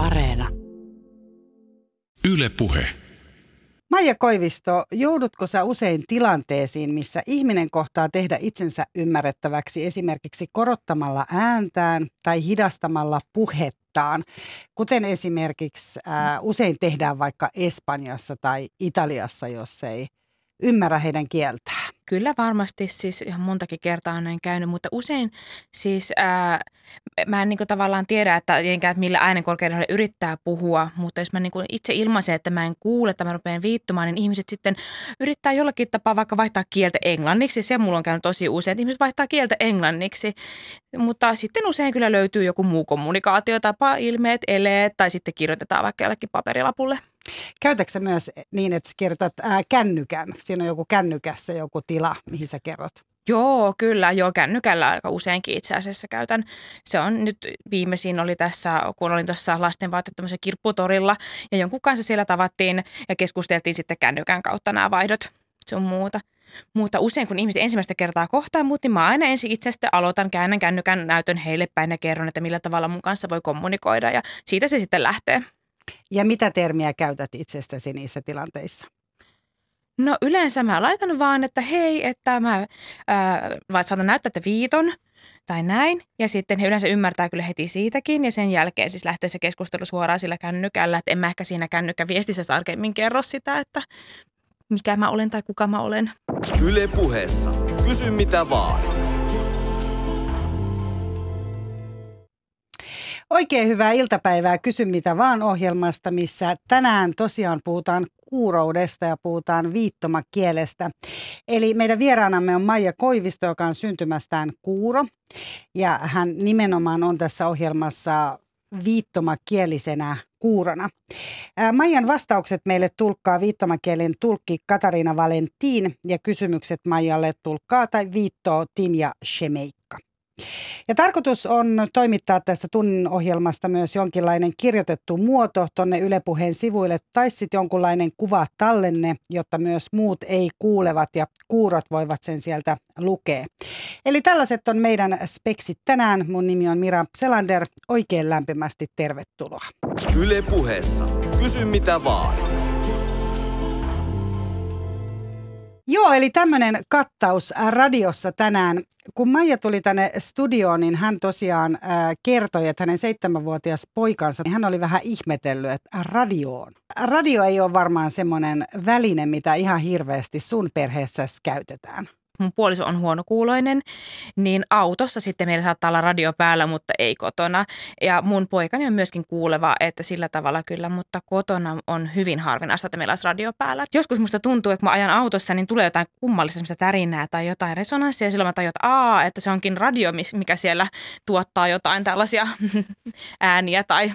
Areena. Yle Puhe. Maija Koivisto, joudutko sä usein tilanteisiin, missä ihminen kohtaa tehdä itsensä ymmärrettäväksi esimerkiksi korottamalla ääntään tai hidastamalla puhettaan, kuten esimerkiksi ää, usein tehdään vaikka Espanjassa tai Italiassa, jos ei ymmärrä heidän kieltään? Kyllä varmasti siis ihan montakin kertaa on näin käynyt, mutta usein siis ää, mä en niin tavallaan tiedä, että, että millä äänenkorkeudella yrittää puhua, mutta jos mä niin itse ilmaisen, että mä en kuule, että mä rupean viittomaan, niin ihmiset sitten yrittää jollakin tapaa vaikka vaihtaa kieltä englanniksi. Se mulla on käynyt tosi usein, että ihmiset vaihtaa kieltä englanniksi, mutta sitten usein kyllä löytyy joku muu kommunikaatiotapa, ilmeet, eleet tai sitten kirjoitetaan vaikka jollekin paperilapulle. Käytätkö myös niin, että kirjoitat ää, kännykän? Siinä on joku kännykässä joku tila, mihin sä kerrot. Joo, kyllä. Joo, kännykällä aika useinkin itse asiassa käytän. Se on nyt viimeisin oli tässä, kun olin tuossa lastenvaatteettomassa kirpputorilla ja jonkun kanssa siellä tavattiin ja keskusteltiin sitten kännykän kautta nämä vaihdot sun muuta. Mutta usein kun ihmiset ensimmäistä kertaa kohtaa mut, niin mä aina ensin itsestä aloitan, käännän kännykän näytön heille päin ja kerron, että millä tavalla mun kanssa voi kommunikoida ja siitä se sitten lähtee. Ja mitä termiä käytät itsestäsi niissä tilanteissa? No yleensä mä laitan vaan, että hei, että mä ää, saatan näyttää, että viiton tai näin. Ja sitten he yleensä ymmärtää kyllä heti siitäkin ja sen jälkeen siis lähtee se keskustelu suoraan sillä kännykällä. Että en mä ehkä siinä kännykkä viestissä tarkemmin kerro sitä, että mikä mä olen tai kuka mä olen. Yle puheessa. Kysy mitä vaan. Oikein hyvää iltapäivää Kysy mitä vaan ohjelmasta, missä tänään tosiaan puhutaan kuuroudesta ja puhutaan viittomakielestä. Eli meidän vieraanamme on Maija Koivisto, joka on syntymästään kuuro. Ja hän nimenomaan on tässä ohjelmassa viittomakielisenä kuurona. Maijan vastaukset meille tulkkaa viittomakielen tulkki Katariina Valentin ja kysymykset Maijalle tulkkaa tai viittoo Timja Shemeikka. Ja tarkoitus on toimittaa tästä tunnin ohjelmasta myös jonkinlainen kirjoitettu muoto tonne Yle Puheen sivuille tai sitten jonkunlainen kuva tallenne, jotta myös muut ei kuulevat ja kuurot voivat sen sieltä lukea. Eli tällaiset on meidän speksit tänään. Mun nimi on Mira Selander. Oikein lämpimästi tervetuloa. Yle Puheessa. Kysy mitä vaan. Joo, eli tämmöinen kattaus radiossa tänään. Kun Maija tuli tänne studioon, niin hän tosiaan äh, kertoi, että hänen seitsemänvuotias poikansa, niin hän oli vähän ihmetellyt, että radioon. Radio ei ole varmaan semmoinen väline, mitä ihan hirveästi sun perheessä käytetään mun puoliso on huonokuuloinen, niin autossa sitten meillä saattaa olla radio päällä, mutta ei kotona. Ja mun poikani on myöskin kuuleva, että sillä tavalla kyllä, mutta kotona on hyvin harvinaista, että meillä olisi radio päällä. Joskus musta tuntuu, että kun mä ajan autossa, niin tulee jotain kummallista tärinää tai jotain resonanssia, ja silloin mä tajun, että että se onkin radio, mikä siellä tuottaa jotain tällaisia ääniä tai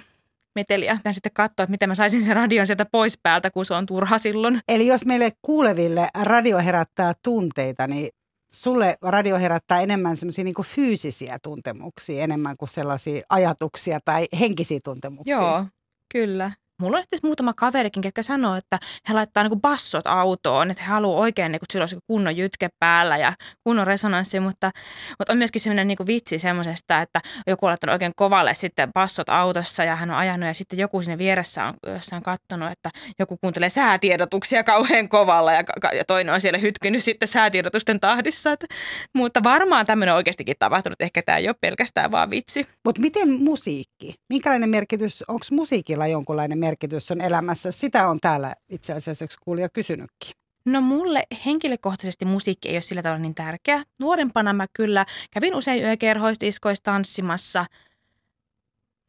meteliä. Tän sitten katsoa, että miten mä saisin sen radion sieltä pois päältä, kun se on turha silloin. Eli jos meille kuuleville radio herättää tunteita, niin sulle radio herättää enemmän semmoisia niin fyysisiä tuntemuksia enemmän kuin sellaisia ajatuksia tai henkisiä tuntemuksia. Joo, kyllä. Mulla on sitten muutama kaverikin, jotka sanoo, että he laittaa niin bassot autoon, että he haluaa oikein, niin kuin, että sillä olisi kunnon jytke päällä ja kunnon resonanssi, mutta, mutta on myöskin sellainen niin vitsi semmoisesta, että joku on laittanut oikein kovalle sitten bassot autossa ja hän on ajanut ja sitten joku sinne vieressä on jossain katsonut, että joku kuuntelee säätiedotuksia kauhean kovalla ja, ja toinen on siellä hytkynyt sitten säätiedotusten tahdissa. Että, mutta varmaan tämmöinen oikeastikin tapahtunut, ehkä tämä ei ole pelkästään vaan vitsi. Mutta miten musiikki? Minkälainen merkitys, onko musiikilla jonkunlainen merkitys on elämässä? Sitä on täällä itse asiassa yksi kuulija kysynytkin. No mulle henkilökohtaisesti musiikki ei ole sillä tavalla niin tärkeä. Nuorempana mä kyllä kävin usein yökerhoissa, diskoissa tanssimassa,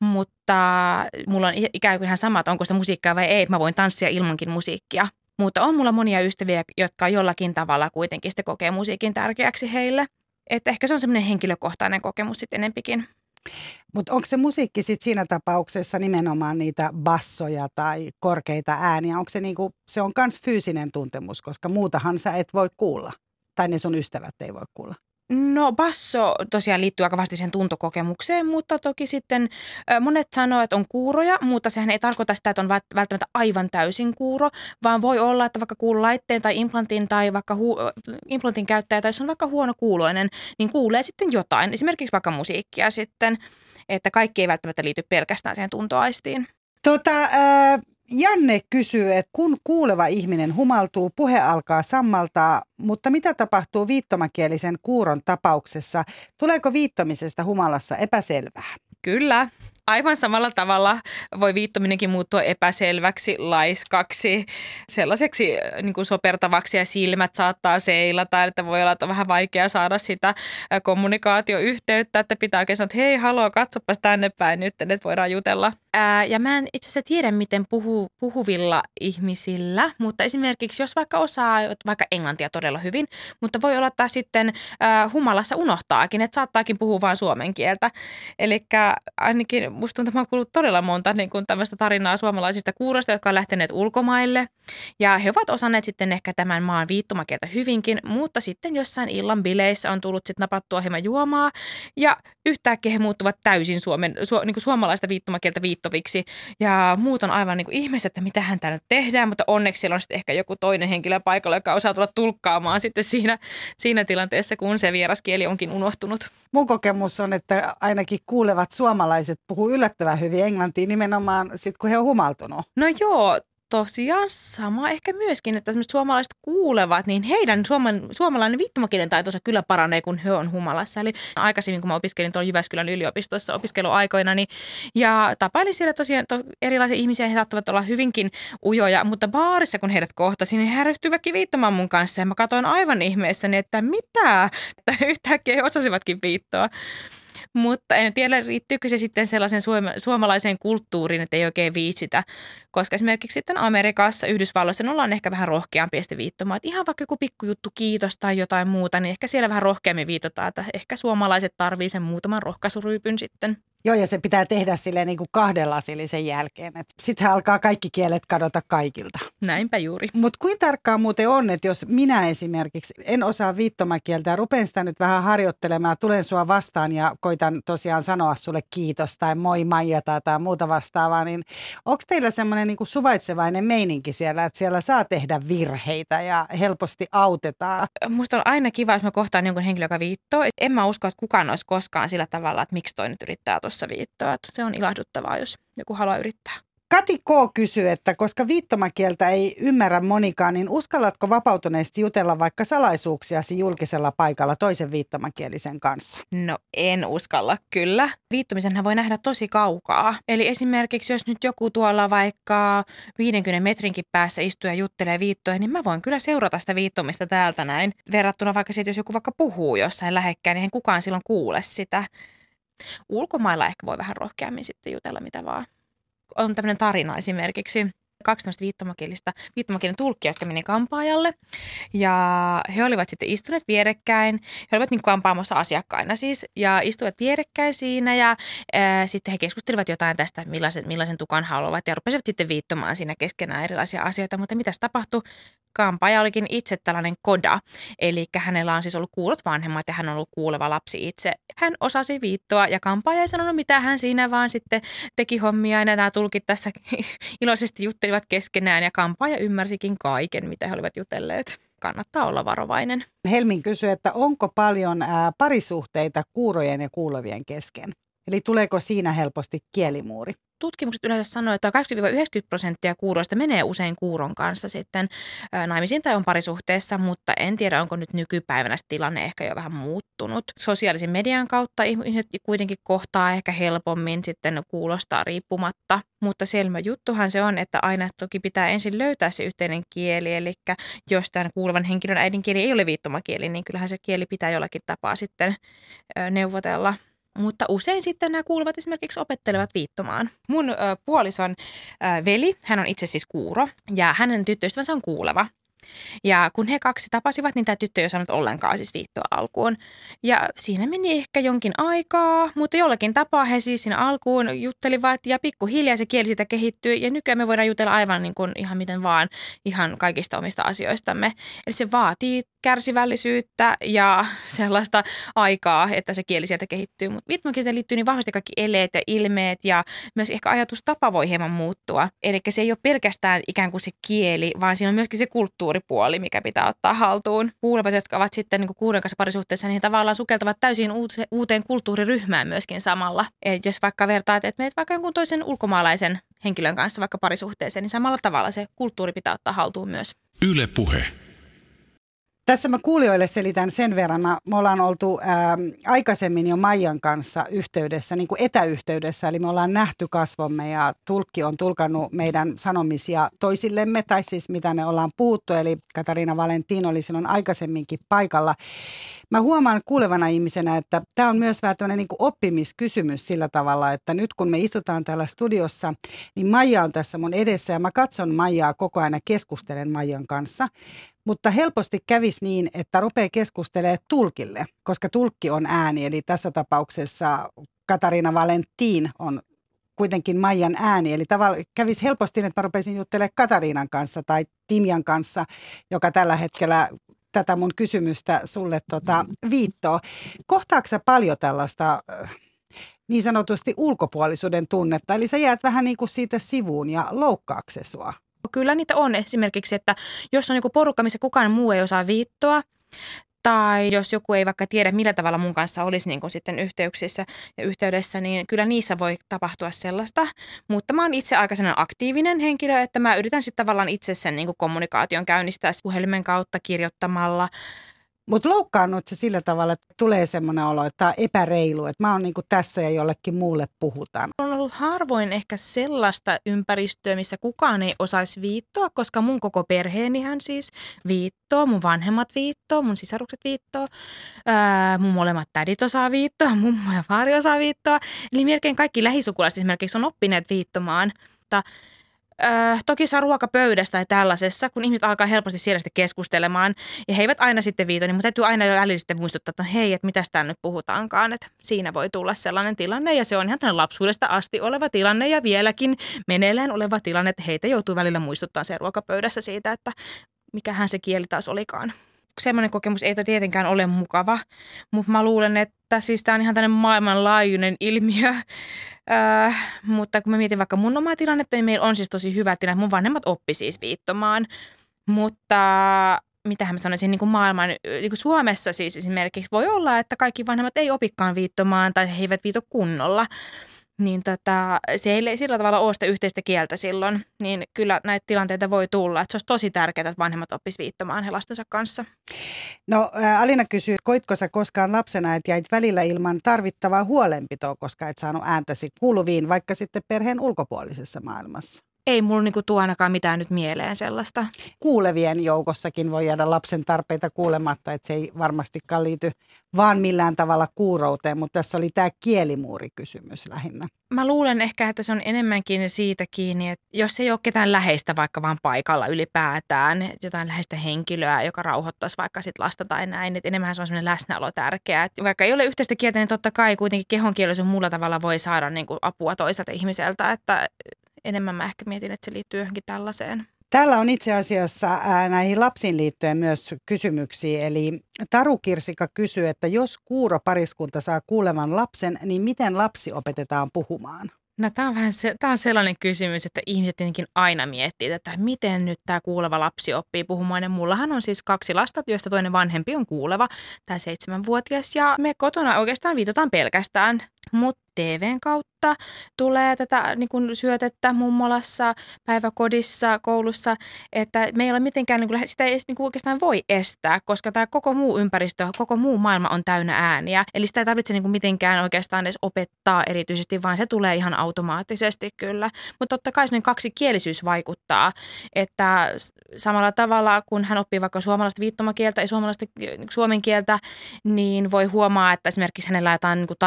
mutta mulla on ikään kuin ihan sama, että onko sitä musiikkaa vai ei. Mä voin tanssia ilmankin musiikkia. Mutta on mulla monia ystäviä, jotka jollakin tavalla kuitenkin sitten kokee musiikin tärkeäksi heille. Että ehkä se on semmoinen henkilökohtainen kokemus sitten enempikin. Mutta onko se musiikki sit siinä tapauksessa nimenomaan niitä bassoja tai korkeita ääniä? Onko se niinku, se on myös fyysinen tuntemus, koska muutahan sä et voi kuulla. Tai ne sun ystävät ei voi kuulla. No basso tosiaan liittyy aika vasti sen tuntokokemukseen, mutta toki sitten monet sanoo, että on kuuroja, mutta sehän ei tarkoita sitä, että on välttämättä aivan täysin kuuro, vaan voi olla, että vaikka kuuluu laitteen tai implantin tai vaikka hu- implantin käyttäjä tai jos on vaikka huono kuuloinen, niin kuulee sitten jotain, esimerkiksi vaikka musiikkia sitten, että kaikki ei välttämättä liity pelkästään siihen tuntoaistiin. Tota, äh, Janne kysyy, että kun kuuleva ihminen humaltuu, puhe alkaa sammaltaa, mutta mitä tapahtuu viittomakielisen kuuron tapauksessa? Tuleeko viittomisesta humalassa epäselvää? Kyllä, aivan samalla tavalla voi viittominenkin muuttua epäselväksi, laiskaksi, sellaiseksi äh, niin kuin sopertavaksi ja silmät saattaa seilata, että voi olla että on vähän vaikea saada sitä äh, kommunikaatioyhteyttä, että pitää sanoa, että hei, haloo, katsopas tänne päin nyt, että voidaan jutella. Ää, ja mä en itse asiassa tiedä, miten puhu, puhuvilla ihmisillä, mutta esimerkiksi jos vaikka osaa vaikka englantia todella hyvin, mutta voi olla, että sitten ää, humalassa unohtaakin, että saattaakin puhua vain suomen kieltä. Eli ainakin musta tuntuu, että mä oon kuullut todella monta niin kuin tämmöistä tarinaa suomalaisista kuuroista, jotka on lähteneet ulkomaille. Ja he ovat osanneet sitten ehkä tämän maan viittomakieltä hyvinkin, mutta sitten jossain illan bileissä on tullut sitten napattua hieman juomaa. Ja yhtäkkiä he muuttuvat täysin suomen, su, niin kuin suomalaista viittomakieltä viittoviksi. Ja muut on aivan niin kuin ihmeessä, että mitä hän täällä tehdään, mutta onneksi siellä on sitten ehkä joku toinen henkilö paikalla, joka osaa tulla tulkkaamaan sitten siinä, siinä tilanteessa, kun se vieraskieli onkin unohtunut. Mun kokemus on, että ainakin kuulevat suomalaiset puhuu yllättävän hyvin englantia nimenomaan sitten, kun he on humaltunut. No joo, tosiaan sama ehkä myöskin, että suomalaiset kuulevat, niin heidän suoman, suomalainen viittomakielen taitonsa kyllä paranee, kun he on humalassa. Eli aikaisemmin, kun mä opiskelin tuolla Jyväskylän yliopistossa opiskeluaikoina, niin, ja tapailin siellä tosiaan to, erilaisia ihmisiä, he saattavat olla hyvinkin ujoja, mutta baarissa, kun heidät kohtasin, niin he ryhtyivätkin viittamaan mun kanssa, ja mä katsoin aivan ihmeessäni, että mitä, että yhtäkkiä he osasivatkin viittoa. Mutta en tiedä, riittyykö se sitten sellaisen suoma- suomalaiseen kulttuuriin, että ei oikein viitsitä. Koska esimerkiksi sitten Amerikassa, Yhdysvalloissa ne ollaan ehkä vähän rohkeampi sitten viittomaan. Että ihan vaikka joku pikkujuttu kiitos tai jotain muuta, niin ehkä siellä vähän rohkeammin viitotaan, että ehkä suomalaiset tarvii sen muutaman rohkaisuryypyn sitten. Joo, ja se pitää tehdä silleen niin kuin kahden lasillisen jälkeen. Sitten alkaa kaikki kielet kadota kaikilta. Näinpä juuri. Mutta kuin tarkkaan muuten on, että jos minä esimerkiksi en osaa viittomakieltä ja rupean sitä nyt vähän harjoittelemaan, tulen sua vastaan ja koitan tosiaan sanoa sulle kiitos tai moi Maija tai, tai muuta vastaavaa, niin onko teillä semmoinen niin suvaitsevainen meininki siellä, että siellä saa tehdä virheitä ja helposti autetaan? Musta on aina kiva, jos mä kohtaan jonkun henkilön, joka viittoo. En mä usko, että kukaan olisi koskaan sillä tavalla, että miksi toi nyt yrittää tuossa tuossa viittoa. Se on ilahduttavaa, jos joku haluaa yrittää. Kati K. kysyy, että koska viittomakieltä ei ymmärrä monikaan, niin uskallatko vapautuneesti jutella vaikka salaisuuksiasi julkisella paikalla toisen viittomakielisen kanssa? No en uskalla kyllä. Viittomisenhän voi nähdä tosi kaukaa. Eli esimerkiksi jos nyt joku tuolla vaikka 50 metrinkin päässä istuu ja juttelee viittoja, niin mä voin kyllä seurata sitä viittomista täältä näin. Verrattuna vaikka siitä, jos joku vaikka puhuu jossain lähekkäin, niin kukaan silloin kuule sitä. Ulkomailla ehkä voi vähän rohkeammin sitten jutella mitä vaan. On tämmöinen tarina esimerkiksi kaksi tämmöistä viittomakielistä, viittomakielen tulkkia, jotka meni kampaajalle. Ja he olivat sitten istuneet vierekkäin. He olivat niin kampaamassa asiakkaina siis. Ja istuivat vierekkäin siinä ja ää, sitten he keskustelivat jotain tästä, millaisen, millaisen tukan haluavat. Ja rupesivat sitten viittomaan siinä keskenään erilaisia asioita. Mutta mitä tapahtui? Kampaaja olikin itse tällainen koda, eli hänellä on siis ollut kuulot vanhemmat ja hän on ollut kuuleva lapsi itse. Hän osasi viittoa ja kampaaja ei sanonut mitä hän siinä vaan sitten teki hommia ja nämä tulkit tässä iloisesti juttelivat keskenään ja kampaaja ymmärsikin kaiken, mitä he olivat jutelleet kannattaa olla varovainen. Helmin kysyi, että onko paljon parisuhteita kuurojen ja kuulovien kesken? Eli tuleeko siinä helposti kielimuuri? Tutkimukset yleensä sanoo, että 80-90 prosenttia kuuroista menee usein kuuron kanssa sitten naimisiin tai on parisuhteessa, mutta en tiedä, onko nyt nykypäivänä tilanne ehkä jo vähän muuttunut. Sosiaalisen median kautta ihmiset kuitenkin kohtaa ehkä helpommin sitten kuulostaa riippumatta, mutta selvä juttuhan se on, että aina toki pitää ensin löytää se yhteinen kieli, eli jos tämän kuuluvan henkilön äidinkieli ei ole viittomakieli, niin kyllähän se kieli pitää jollakin tapaa sitten neuvotella mutta usein sitten nämä kuuluvat esimerkiksi opettelevat viittomaan. Mun ö, puolison ö, veli, hän on itse siis kuuro ja hänen tyttöystävänsä on kuuleva. Ja kun he kaksi tapasivat, niin tämä tyttö ei osannut ollenkaan siis viittoa alkuun. Ja siinä meni ehkä jonkin aikaa, mutta jollakin tapaa he siis siinä alkuun juttelivat ja pikkuhiljaa se kieli sitä kehittyi. Ja nykyään me voidaan jutella aivan niin kuin ihan miten vaan, ihan kaikista omista asioistamme. Eli se vaatii kärsivällisyyttä ja sellaista aikaa, että se kieli sieltä kehittyy. Mutta viittomakieleen liittyy niin vahvasti kaikki eleet ja ilmeet ja myös ehkä ajatustapa voi hieman muuttua. Eli se ei ole pelkästään ikään kuin se kieli, vaan siinä on myöskin se kulttuuripuoli, mikä pitää ottaa haltuun. Kuulevat, jotka ovat sitten niin kuuden kanssa parisuhteessa, niin he tavallaan sukeltavat täysin uuteen kulttuuriryhmään myöskin samalla. Et jos vaikka vertaat, että meet vaikka jonkun toisen ulkomaalaisen henkilön kanssa vaikka parisuhteeseen, niin samalla tavalla se kulttuuri pitää ottaa haltuun myös. Yle Puhe. Tässä mä kuulijoille selitän sen verran. Me ollaan oltu ää, aikaisemmin jo Maijan kanssa yhteydessä, niin kuin etäyhteydessä. Eli me ollaan nähty kasvomme ja tulkki on tulkannut meidän sanomisia toisillemme, tai siis mitä me ollaan puhuttu. Eli Katariina Valentin oli silloin aikaisemminkin paikalla. Mä huomaan kuulevana ihmisenä, että tämä on myös vähän niin oppimiskysymys sillä tavalla, että nyt kun me istutaan täällä studiossa, niin Maija on tässä mun edessä ja mä katson Maijaa koko ajan ja keskustelen Maijan kanssa. Mutta helposti kävisi niin, että rupeaa keskustelemaan tulkille, koska tulkki on ääni. Eli tässä tapauksessa Katariina Valentin on kuitenkin Maijan ääni. Eli kävisi helposti, että mä rupesin juttelemaan Katariinan kanssa tai Timjan kanssa, joka tällä hetkellä tätä mun kysymystä sulle tota, viittoo. Kohtaako sä paljon tällaista äh, niin sanotusti ulkopuolisuuden tunnetta? Eli sä jäät vähän niin kuin siitä sivuun ja loukkaako se sua? Kyllä niitä on esimerkiksi, että jos on joku porukka, missä kukaan muu ei osaa viittoa, tai jos joku ei vaikka tiedä, millä tavalla mun kanssa olisi niin sitten yhteyksissä ja yhteydessä, niin kyllä niissä voi tapahtua sellaista. Mutta mä oon itse aika aktiivinen henkilö, että mä yritän sitten tavallaan itse sen niin kommunikaation käynnistää puhelimen kautta kirjoittamalla mutta loukkaannut se sillä tavalla, että tulee semmoinen olo, että tämä on epäreilu, että mä oon niinku tässä ja jollekin muulle puhutaan. On ollut harvoin ehkä sellaista ympäristöä, missä kukaan ei osaisi viittoa, koska mun koko perheenihän siis viittoo, mun vanhemmat viittoo, mun sisarukset viittoo, ää, mun molemmat tädit osaa viittoa, mummo ja vaari osaa viittoa. Eli melkein kaikki lähisukulaiset esimerkiksi on oppineet viittomaan. Mutta Äh, toki saa ruokapöydästä tai tällaisessa, kun ihmiset alkaa helposti siellä sitten keskustelemaan. Ja he eivät aina sitten viito, niin mutta täytyy aina jo välillä sitten muistuttaa, että hei, että mitä täällä nyt puhutaankaan, että siinä voi tulla sellainen tilanne ja se on ihan lapsuudesta asti oleva tilanne ja vieläkin meneillään oleva tilanne, että heitä joutuu välillä muistuttaa se ruokapöydässä siitä, että mikähän se kieli taas olikaan semmoinen kokemus ei tietenkään ole mukava, mutta mä luulen, että siis tämä on ihan tämmöinen maailmanlaajuinen ilmiö. Äh, mutta kun mä mietin vaikka mun omaa tilannetta, niin meillä on siis tosi hyvä tilanne. Mun vanhemmat oppi siis viittomaan, mutta mitähän mä sanoisin, niin kuin maailman, niin kuin Suomessa siis esimerkiksi voi olla, että kaikki vanhemmat ei opikaan viittomaan tai he eivät viito kunnolla niin tota, se ei sillä tavalla ole sitä yhteistä kieltä silloin, niin kyllä näitä tilanteita voi tulla. Että se olisi tosi tärkeää, että vanhemmat oppisivat viittämään he lastensa kanssa. No Alina kysyy, koitko sä koskaan lapsena, että jäit välillä ilman tarvittavaa huolenpitoa, koska et saanut ääntäsi kuuluviin, vaikka sitten perheen ulkopuolisessa maailmassa? Ei mulla niinku tuo ainakaan mitään nyt mieleen sellaista. Kuulevien joukossakin voi jäädä lapsen tarpeita kuulematta, että se ei varmastikaan liity vaan millään tavalla kuurouteen, mutta tässä oli tämä kielimuurikysymys lähinnä. Mä luulen ehkä, että se on enemmänkin siitä kiinni, että jos ei ole ketään läheistä vaikka vaan paikalla ylipäätään, jotain läheistä henkilöä, joka rauhoittaisi vaikka sit lasta tai näin, että enemmän se on sellainen läsnäolo tärkeää. Että vaikka ei ole yhteistä kieltä, niin totta kai kuitenkin kehon muulla tavalla voi saada niin kuin apua toiselta ihmiseltä, että enemmän mä ehkä mietin, että se liittyy johonkin tällaiseen. Täällä on itse asiassa näihin lapsiin liittyen myös kysymyksiä. Eli Taru Kirsika kysyy, että jos kuuro pariskunta saa kuulevan lapsen, niin miten lapsi opetetaan puhumaan? No tämä on, vähän se, tämä on sellainen kysymys, että ihmiset tietenkin aina miettii, että miten nyt tämä kuuleva lapsi oppii puhumaan. Ja mullahan on siis kaksi lasta, joista toinen vanhempi on kuuleva, tämä seitsemänvuotias. Ja me kotona oikeastaan viitataan pelkästään, mutta TVn kautta tulee tätä niin kuin syötettä mummolassa, päiväkodissa, koulussa, että me ei ole mitenkään, niin kuin, sitä ei niin oikeastaan voi estää, koska tämä koko muu ympäristö, koko muu maailma on täynnä ääniä. Eli sitä ei tarvitse niin kuin mitenkään oikeastaan edes opettaa erityisesti, vaan se tulee ihan automaattisesti kyllä. Mutta totta kai kaksi kielisyys vaikuttaa, että samalla tavalla kun hän oppii vaikka suomalaista viittomakieltä ja suomalaista suomen kieltä, niin voi huomaa, että esimerkiksi hänellä jotain niin kuin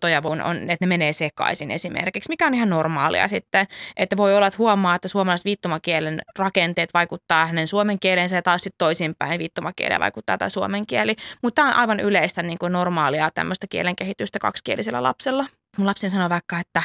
taivutusmuotoja on on, että ne menee sekaisin esimerkiksi, mikä on ihan normaalia sitten. Että voi olla, että huomaa, että suomalaiset viittomakielen rakenteet vaikuttaa hänen suomen kielensä ja taas sitten toisinpäin viittomakieleen vaikuttaa tämä suomen kieli. Mutta tämä on aivan yleistä niin kuin normaalia tämmöistä kielen kehitystä kaksikielisellä lapsella. Mun lapsi sanoo vaikka, että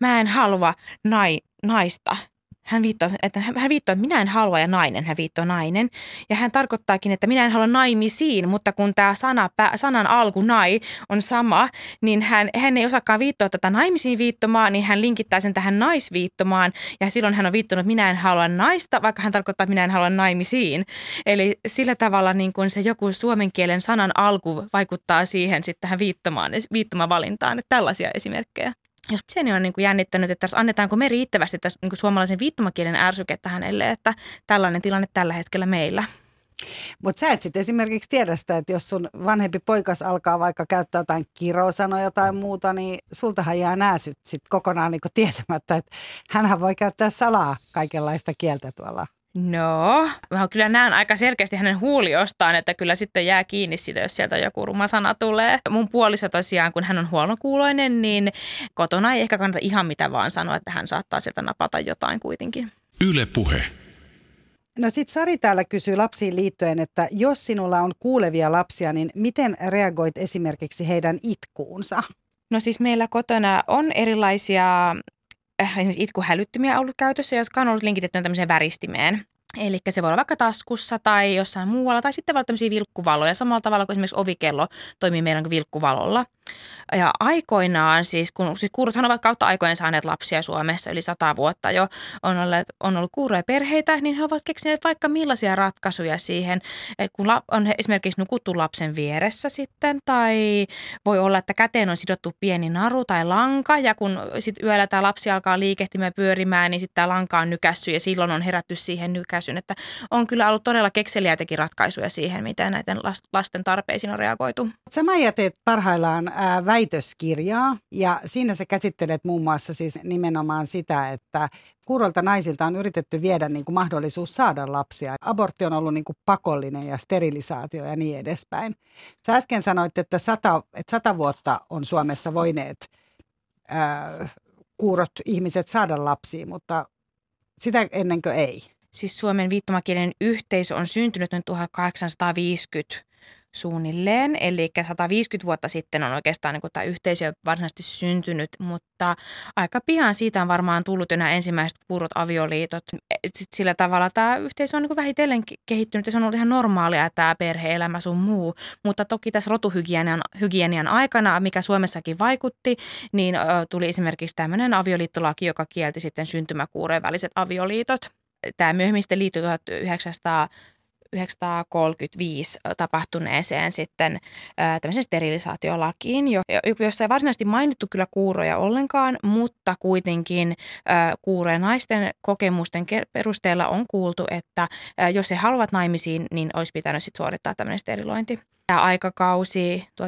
mä en halua nai, naista hän viittoo, että hän viittoo, että minä en halua ja nainen, hän viittoo nainen. Ja hän tarkoittaakin, että minä en halua naimisiin, mutta kun tämä sana, sanan alku nai on sama, niin hän, hän ei osaakaan viittoa tätä naimisiin viittomaa, niin hän linkittää sen tähän naisviittomaan. Ja silloin hän on viittonut, että minä en halua naista, vaikka hän tarkoittaa, että minä en halua naimisiin. Eli sillä tavalla niin kuin se joku suomen kielen sanan alku vaikuttaa siihen sitten tähän viittomaan, viittomavalintaan. Että tällaisia esimerkkejä. Jos sen on niin kuin jännittänyt, että annetaanko me riittävästi tässä niin kuin suomalaisen viittomakielen ärsykettä hänelle, että tällainen tilanne tällä hetkellä meillä. Mutta sä et sitten esimerkiksi tiedä sitä, että jos sun vanhempi poikas alkaa vaikka käyttää jotain kirosanoja tai muuta, niin sultahan jää nääsyt sitten kokonaan niinku tietämättä, että hänhän voi käyttää salaa kaikenlaista kieltä tuolla No, mä kyllä näen aika selkeästi hänen huuliostaan, että kyllä sitten jää kiinni siitä, jos sieltä joku ruma sana tulee. Mun puoliso tosiaan, kun hän on huonokuuloinen, niin kotona ei ehkä kannata ihan mitä vaan sanoa, että hän saattaa sieltä napata jotain kuitenkin. Yle Puhe. No sit Sari täällä kysyy lapsiin liittyen, että jos sinulla on kuulevia lapsia, niin miten reagoit esimerkiksi heidän itkuunsa? No siis meillä kotona on erilaisia äh, esimerkiksi itkuhälyttymiä ollut käytössä, jotka on ollut linkitettynä tämmöiseen väristimeen. Eli se voi olla vaikka taskussa tai jossain muualla, tai sitten voi tämmöisiä vilkkuvaloja, samalla tavalla kuin esimerkiksi ovikello toimii meidän vilkkuvalolla. Ja aikoinaan siis, kun siis kuurothan ovat kautta aikojen saaneet lapsia Suomessa yli sata vuotta jo, on ollut, on ollut kuuroja perheitä, niin he ovat keksineet vaikka millaisia ratkaisuja siihen, kun on esimerkiksi nukuttu lapsen vieressä sitten, tai voi olla, että käteen on sidottu pieni naru tai lanka, ja kun sitten yöllä tämä lapsi alkaa liikehtimään pyörimään, niin sitten tämä lanka on nykässy, ja silloin on herätty siihen nykäsyn, että on kyllä ollut todella kekseliäitäkin ratkaisuja siihen, miten näiden lasten tarpeisiin on reagoitu. Sä teet parhaillaan väitöskirjaa ja siinä sä käsittelet muun muassa siis nimenomaan sitä, että kuurolta naisilta on yritetty viedä niin kuin mahdollisuus saada lapsia. Abortti on ollut niin kuin pakollinen ja sterilisaatio ja niin edespäin. Sä äsken sanoit, että sata, että sata vuotta on Suomessa voineet ää, kuurot ihmiset saada lapsia, mutta sitä ennenkö ei? Siis Suomen viittomakielen yhteisö on syntynyt noin 1850 suunnilleen. Eli 150 vuotta sitten on oikeastaan niin tämä yhteisö varsinaisesti syntynyt, mutta aika pian siitä on varmaan tullut jo nämä ensimmäiset kuurot avioliitot. Sitten sillä tavalla tämä yhteisö on niin vähitellen kehittynyt ja se on ollut ihan normaalia tämä perhe-elämä sun muu. Mutta toki tässä rotuhygienian hygienian aikana, mikä Suomessakin vaikutti, niin tuli esimerkiksi tämmöinen avioliittolaki, joka kielti sitten syntymäkuureen väliset avioliitot. Tämä myöhemmin sitten liittyi 1900 1935 tapahtuneeseen sitten tämmöisen sterilisaatiolakiin, jossa ei varsinaisesti mainittu kyllä kuuroja ollenkaan, mutta kuitenkin kuurojen naisten kokemusten perusteella on kuultu, että jos he haluavat naimisiin, niin olisi pitänyt sitten suorittaa tämmöinen sterilointi. Tämä aikakausi 1935-1970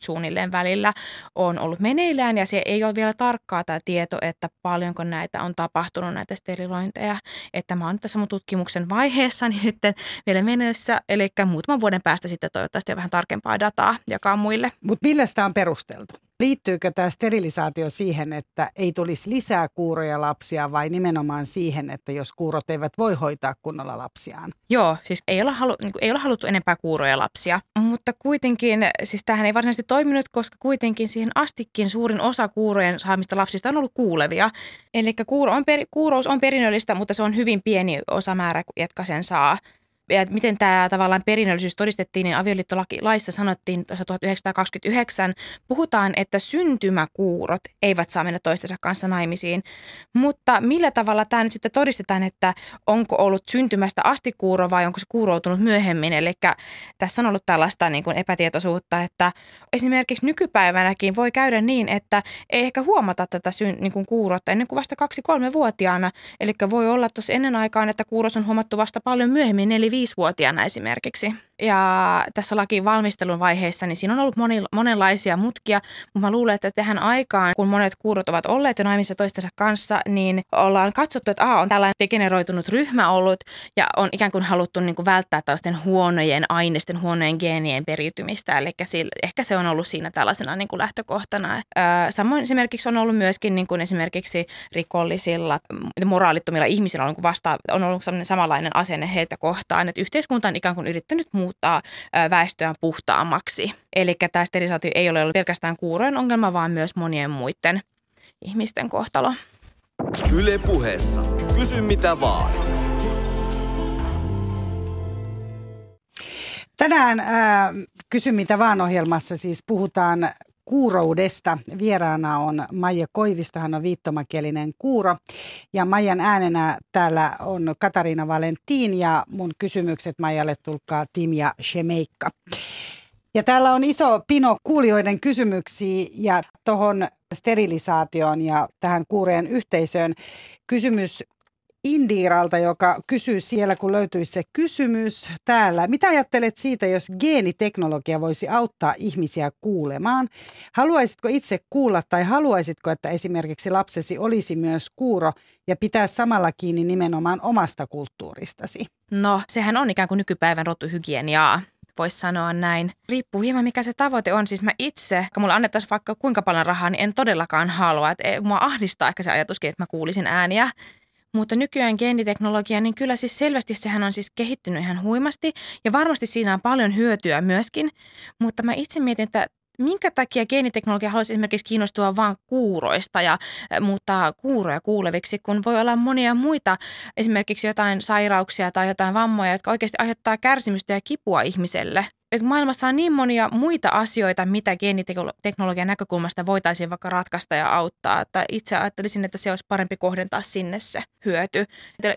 suunnilleen välillä on ollut meneillään ja se ei ole vielä tarkkaa tämä tieto, että paljonko näitä on tapahtunut näitä sterilointeja. Että mä oon tässä mun tutkimuksen vaiheessa niin nyt vielä menossa, eli muutaman vuoden päästä sitten toivottavasti vähän tarkempaa dataa jakaa muille. Mutta millä sitä on perusteltu? Liittyykö tämä sterilisaatio siihen, että ei tulisi lisää kuuroja lapsia vai nimenomaan siihen, että jos kuurot eivät voi hoitaa kunnolla lapsiaan? Joo, siis ei olla, halu, niin ei olla haluttu enempää kuuroja lapsia, mutta kuitenkin, siis tähän ei varsinaisesti toiminut, koska kuitenkin siihen astikin suurin osa kuurojen saamista lapsista on ollut kuulevia. Eli kuuro on per, kuurous on perinnöllistä, mutta se on hyvin pieni osamäärä, jotka sen saa ja miten tämä tavallaan perinnöllisyys todistettiin, niin avioliittolaissa sanottiin 1929, puhutaan, että syntymäkuurot eivät saa mennä toistensa kanssa naimisiin. Mutta millä tavalla tämä nyt sitten todistetaan, että onko ollut syntymästä asti kuuro vai onko se kuuroutunut myöhemmin? Eli tässä on ollut tällaista niin kuin epätietoisuutta, että esimerkiksi nykypäivänäkin voi käydä niin, että ei ehkä huomata tätä syn, niin kuin kuurotta ennen kuin vasta kaksi-kolme-vuotiaana. Eli voi olla tuossa ennen aikaan, että kuuros on huomattu vasta paljon myöhemmin, eli viisivuotiaana esimerkiksi. Ja tässä lakin valmistelun vaiheessa, niin siinä on ollut moni, monenlaisia mutkia, mutta mä luulen, että tähän aikaan, kun monet kuurot ovat olleet jo naimissa toistensa kanssa, niin ollaan katsottu, että aha, on tällainen degeneroitunut ryhmä ollut ja on ikään kuin haluttu niin kuin välttää tällaisten huonojen aineisten, huonojen geenien periytymistä. Eli sillä, ehkä se on ollut siinä tällaisena niin kuin lähtökohtana. samoin esimerkiksi on ollut myöskin niin kuin esimerkiksi rikollisilla, moraalittomilla ihmisillä on, niin kuin vasta, on ollut samanlainen asenne heitä kohtaan, että yhteiskunta on ikään kuin yrittänyt muuttaa muuttaa väestöään puhtaammaksi. Eli tämä sterilisaatio ei ole ollut pelkästään kuurojen ongelma, vaan myös monien muiden ihmisten kohtalo. Yle puheessa. Kysy mitä vaan. Tänään äh, Kysy mitä vaan ohjelmassa siis puhutaan kuuroudesta. Vieraana on Maija Koivisto, hän on viittomakielinen kuuro. Ja Maijan äänenä täällä on Katariina Valentin ja mun kysymykset Maijalle tulkaa Tim ja Shemeikka. Ja täällä on iso pino kuulijoiden kysymyksiä ja tuohon sterilisaatioon ja tähän kuureen yhteisöön. Kysymys Indiiralta, joka kysyy siellä, kun löytyisi se kysymys täällä. Mitä ajattelet siitä, jos geeniteknologia voisi auttaa ihmisiä kuulemaan? Haluaisitko itse kuulla tai haluaisitko, että esimerkiksi lapsesi olisi myös kuuro ja pitää samalla kiinni nimenomaan omasta kulttuuristasi? No, sehän on ikään kuin nykypäivän rotuhygieniaa voisi sanoa näin. Riippuu hieman mikä se tavoite on. Siis mä itse, kun mulla annettaisiin vaikka kuinka paljon rahaa, niin en todellakaan halua. Eh, mua ahdistaa ehkä se ajatuskin, että mä kuulisin ääniä. Mutta nykyään geeniteknologia, niin kyllä siis selvästi sehän on siis kehittynyt ihan huimasti ja varmasti siinä on paljon hyötyä myöskin. Mutta mä itse mietin, että minkä takia geeniteknologia haluaisi esimerkiksi kiinnostua vain kuuroista ja muuttaa kuuroja kuuleviksi, kun voi olla monia muita, esimerkiksi jotain sairauksia tai jotain vammoja, jotka oikeasti aiheuttaa kärsimystä ja kipua ihmiselle että maailmassa on niin monia muita asioita, mitä geeniteknologian näkökulmasta voitaisiin vaikka ratkaista ja auttaa. Että itse ajattelisin, että se olisi parempi kohdentaa sinne se hyöty.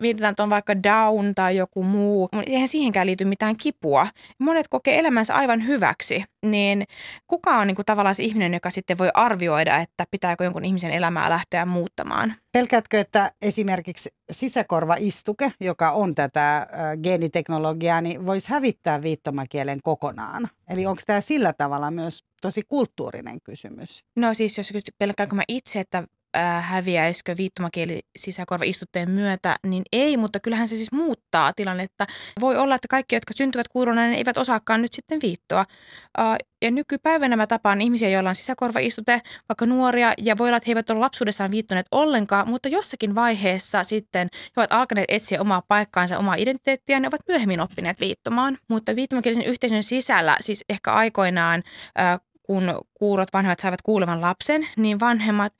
Mietitään, että on vaikka down tai joku muu, mutta eihän siihenkään liity mitään kipua. Monet kokee elämänsä aivan hyväksi, niin kuka on niin kuin tavallaan se ihminen, joka sitten voi arvioida, että pitääkö jonkun ihmisen elämää lähteä muuttamaan? Pelkäätkö, että esimerkiksi sisäkorvaistuke, joka on tätä geeniteknologiaa, niin voisi hävittää viittomakielen kokonaan? Eli onko tämä sillä tavalla myös tosi kulttuurinen kysymys? No siis jos pelkäänkö mä itse, että äh, häviäisikö viittomakieli sisäkorvaistutteen myötä, niin ei, mutta kyllähän se siis muuttaa tilannetta. Voi olla, että kaikki, jotka syntyvät kuurona, niin eivät osaakaan nyt sitten viittoa. Äh, ja nykypäivänä mä tapaan ihmisiä, joilla on sisäkorvaistute, vaikka nuoria, ja voi olla, että he eivät ole lapsuudessaan viittoneet ollenkaan, mutta jossakin vaiheessa sitten he ovat alkaneet etsiä omaa paikkaansa, omaa identiteettiä, ja ne ovat myöhemmin oppineet viittomaan. Mutta viittomakielisen yhteisön sisällä, siis ehkä aikoinaan, äh, kun kuurot vanhemmat saivat kuulevan lapsen, niin vanhemmat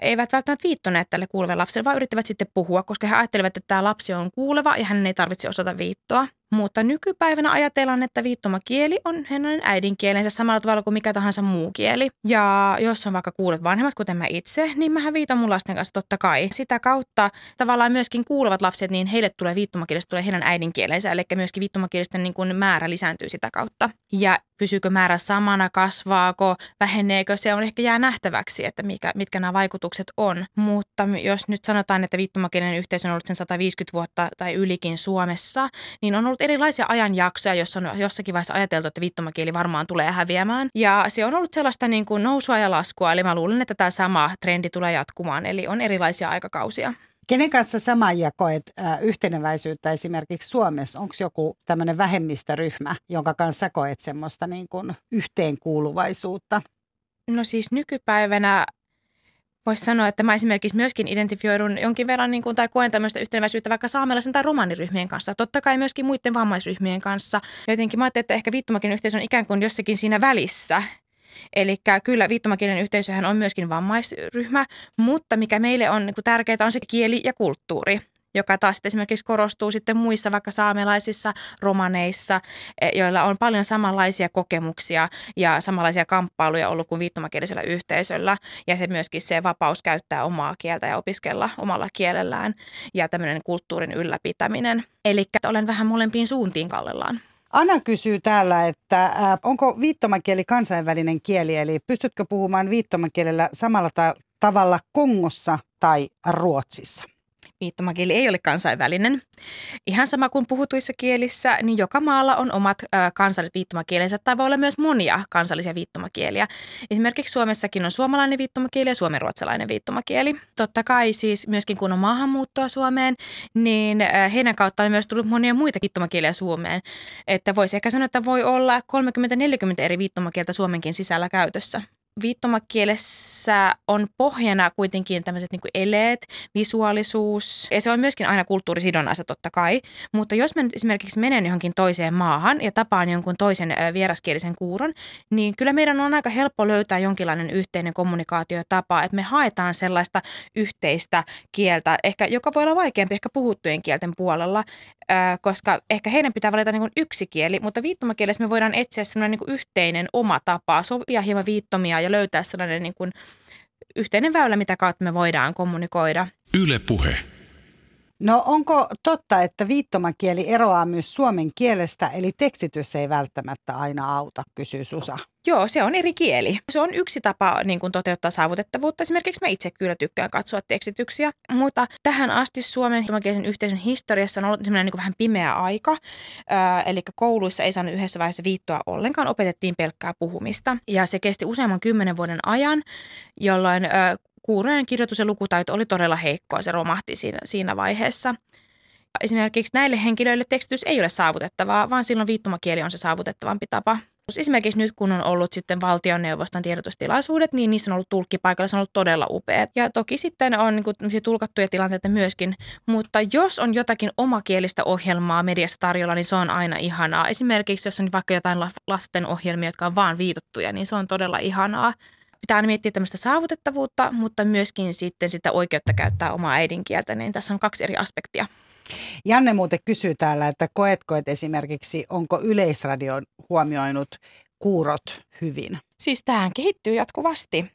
eivät välttämättä viittoneet tälle kuulevalle lapselle, vaan yrittävät sitten puhua, koska he ajattelevat, että tämä lapsi on kuuleva ja hänen ei tarvitse osata viittoa. Mutta nykypäivänä ajatellaan, että viittomakieli on hänen äidinkielensä samalla tavalla kuin mikä tahansa muu kieli. Ja jos on vaikka kuulet vanhemmat, kuten mä itse, niin mä viitan mun lasten kanssa totta kai. Sitä kautta tavallaan myöskin kuulevat lapset, niin heille tulee viittomakielestä tulee heidän äidinkielensä, eli myöskin viittomakielisten niin määrä lisääntyy sitä kautta. Ja pysyykö määrä samana, kasvaako, väheneekö, se on ehkä jää nähtäväksi, että mikä, mitkä nämä vaikutukset on. Mutta jos nyt sanotaan, että viittomakielinen yhteisö on ollut sen 150 vuotta tai ylikin Suomessa, niin on ollut erilaisia ajanjaksoja, joissa on jossakin vaiheessa ajateltu, että viittomakieli varmaan tulee häviämään. Ja se on ollut sellaista niin kuin nousua ja laskua, eli mä luulen, että tämä sama trendi tulee jatkumaan, eli on erilaisia aikakausia. Kenen kanssa sama jakoet äh, yhteneväisyyttä esimerkiksi Suomessa? Onko joku tämmöinen vähemmistöryhmä, jonka kanssa koet semmoista niin kuin yhteenkuuluvaisuutta? No siis nykypäivänä voisi sanoa, että mä esimerkiksi myöskin identifioidun jonkin verran niin kuin, tai koen tämmöistä yhteneväisyyttä vaikka saamelaisen tai romaniryhmien kanssa. Totta kai myöskin muiden vammaisryhmien kanssa. Jotenkin mä ajattelin, että ehkä viittomakielen yhteisö on ikään kuin jossakin siinä välissä. Eli kyllä viittomakielen yhteisöhän on myöskin vammaisryhmä, mutta mikä meille on niin tärkeää on se kieli ja kulttuuri joka taas esimerkiksi korostuu sitten muissa vaikka saamelaisissa romaneissa, e, joilla on paljon samanlaisia kokemuksia ja samanlaisia kamppailuja ollut kuin viittomakielisellä yhteisöllä. Ja se myöskin se vapaus käyttää omaa kieltä ja opiskella omalla kielellään ja tämmöinen kulttuurin ylläpitäminen. Eli olen vähän molempiin suuntiin kallellaan. Anna kysyy täällä, että äh, onko viittomakieli kansainvälinen kieli, eli pystytkö puhumaan viittomakielellä samalla ta- tavalla Kongossa tai Ruotsissa? Viittomakieli ei ole kansainvälinen. Ihan sama kuin puhutuissa kielissä, niin joka maalla on omat kansalliset viittomakielensä tai voi olla myös monia kansallisia viittomakieliä. Esimerkiksi Suomessakin on suomalainen viittomakieli ja suomenruotsalainen viittomakieli. Totta kai siis myöskin kun on maahanmuuttoa Suomeen, niin heidän kautta on myös tullut monia muita viittomakieliä Suomeen. Että voisi ehkä sanoa, että voi olla 30-40 eri viittomakieltä Suomenkin sisällä käytössä viittomakielessä on pohjana kuitenkin tämmöiset niin eleet, visuaalisuus, ja se on myöskin aina kulttuurisidonnaista totta kai, mutta jos mä nyt esimerkiksi menen johonkin toiseen maahan ja tapaan jonkun toisen vieraskielisen kuuron, niin kyllä meidän on aika helppo löytää jonkinlainen yhteinen kommunikaatiotapa, että me haetaan sellaista yhteistä kieltä, ehkä, joka voi olla vaikeampi ehkä puhuttujen kielten puolella, koska ehkä heidän pitää valita niin yksi kieli, mutta viittomakielessä me voidaan etsiä sellainen niin yhteinen oma tapa, sopia hieman viittomia ja löytää sellainen niin kuin yhteinen väylä, mitä kautta me voidaan kommunikoida. Yle Puhe. No onko totta, että viittomakieli eroaa myös suomen kielestä, eli tekstitys ei välttämättä aina auta, kysyy Susa. Joo, se on eri kieli. Se on yksi tapa niin kuin toteuttaa saavutettavuutta. Esimerkiksi mä itse kyllä tykkään katsoa tekstityksiä, mutta tähän asti Suomen viittomakielisen yhteisön historiassa on ollut semmoinen niin vähän pimeä aika. Ää, eli kouluissa ei saanut yhdessä vaiheessa viittoa ollenkaan, opetettiin pelkkää puhumista. Ja se kesti useamman kymmenen vuoden ajan, jolloin ää, kuurojen kirjoitus- ja lukutaito oli todella heikkoa. Se romahti siinä, siinä vaiheessa. Esimerkiksi näille henkilöille tekstitys ei ole saavutettavaa, vaan silloin viittomakieli on se saavutettavampi tapa. Esimerkiksi nyt kun on ollut sitten valtioneuvoston tiedotustilaisuudet, niin niissä on ollut tulkkipaikalla, se on ollut todella upeat. Ja toki sitten on niin tulkattuja tilanteita myöskin, mutta jos on jotakin omakielistä ohjelmaa mediassa tarjolla, niin se on aina ihanaa. Esimerkiksi jos on vaikka jotain lasten ohjelmia, jotka on vaan viitottuja, niin se on todella ihanaa pitää aina miettiä tämmöistä saavutettavuutta, mutta myöskin sitten sitä oikeutta käyttää omaa äidinkieltä, niin tässä on kaksi eri aspektia. Janne muuten kysyy täällä, että koetko, että esimerkiksi onko Yleisradio huomioinut kuurot hyvin? Siis tähän kehittyy jatkuvasti.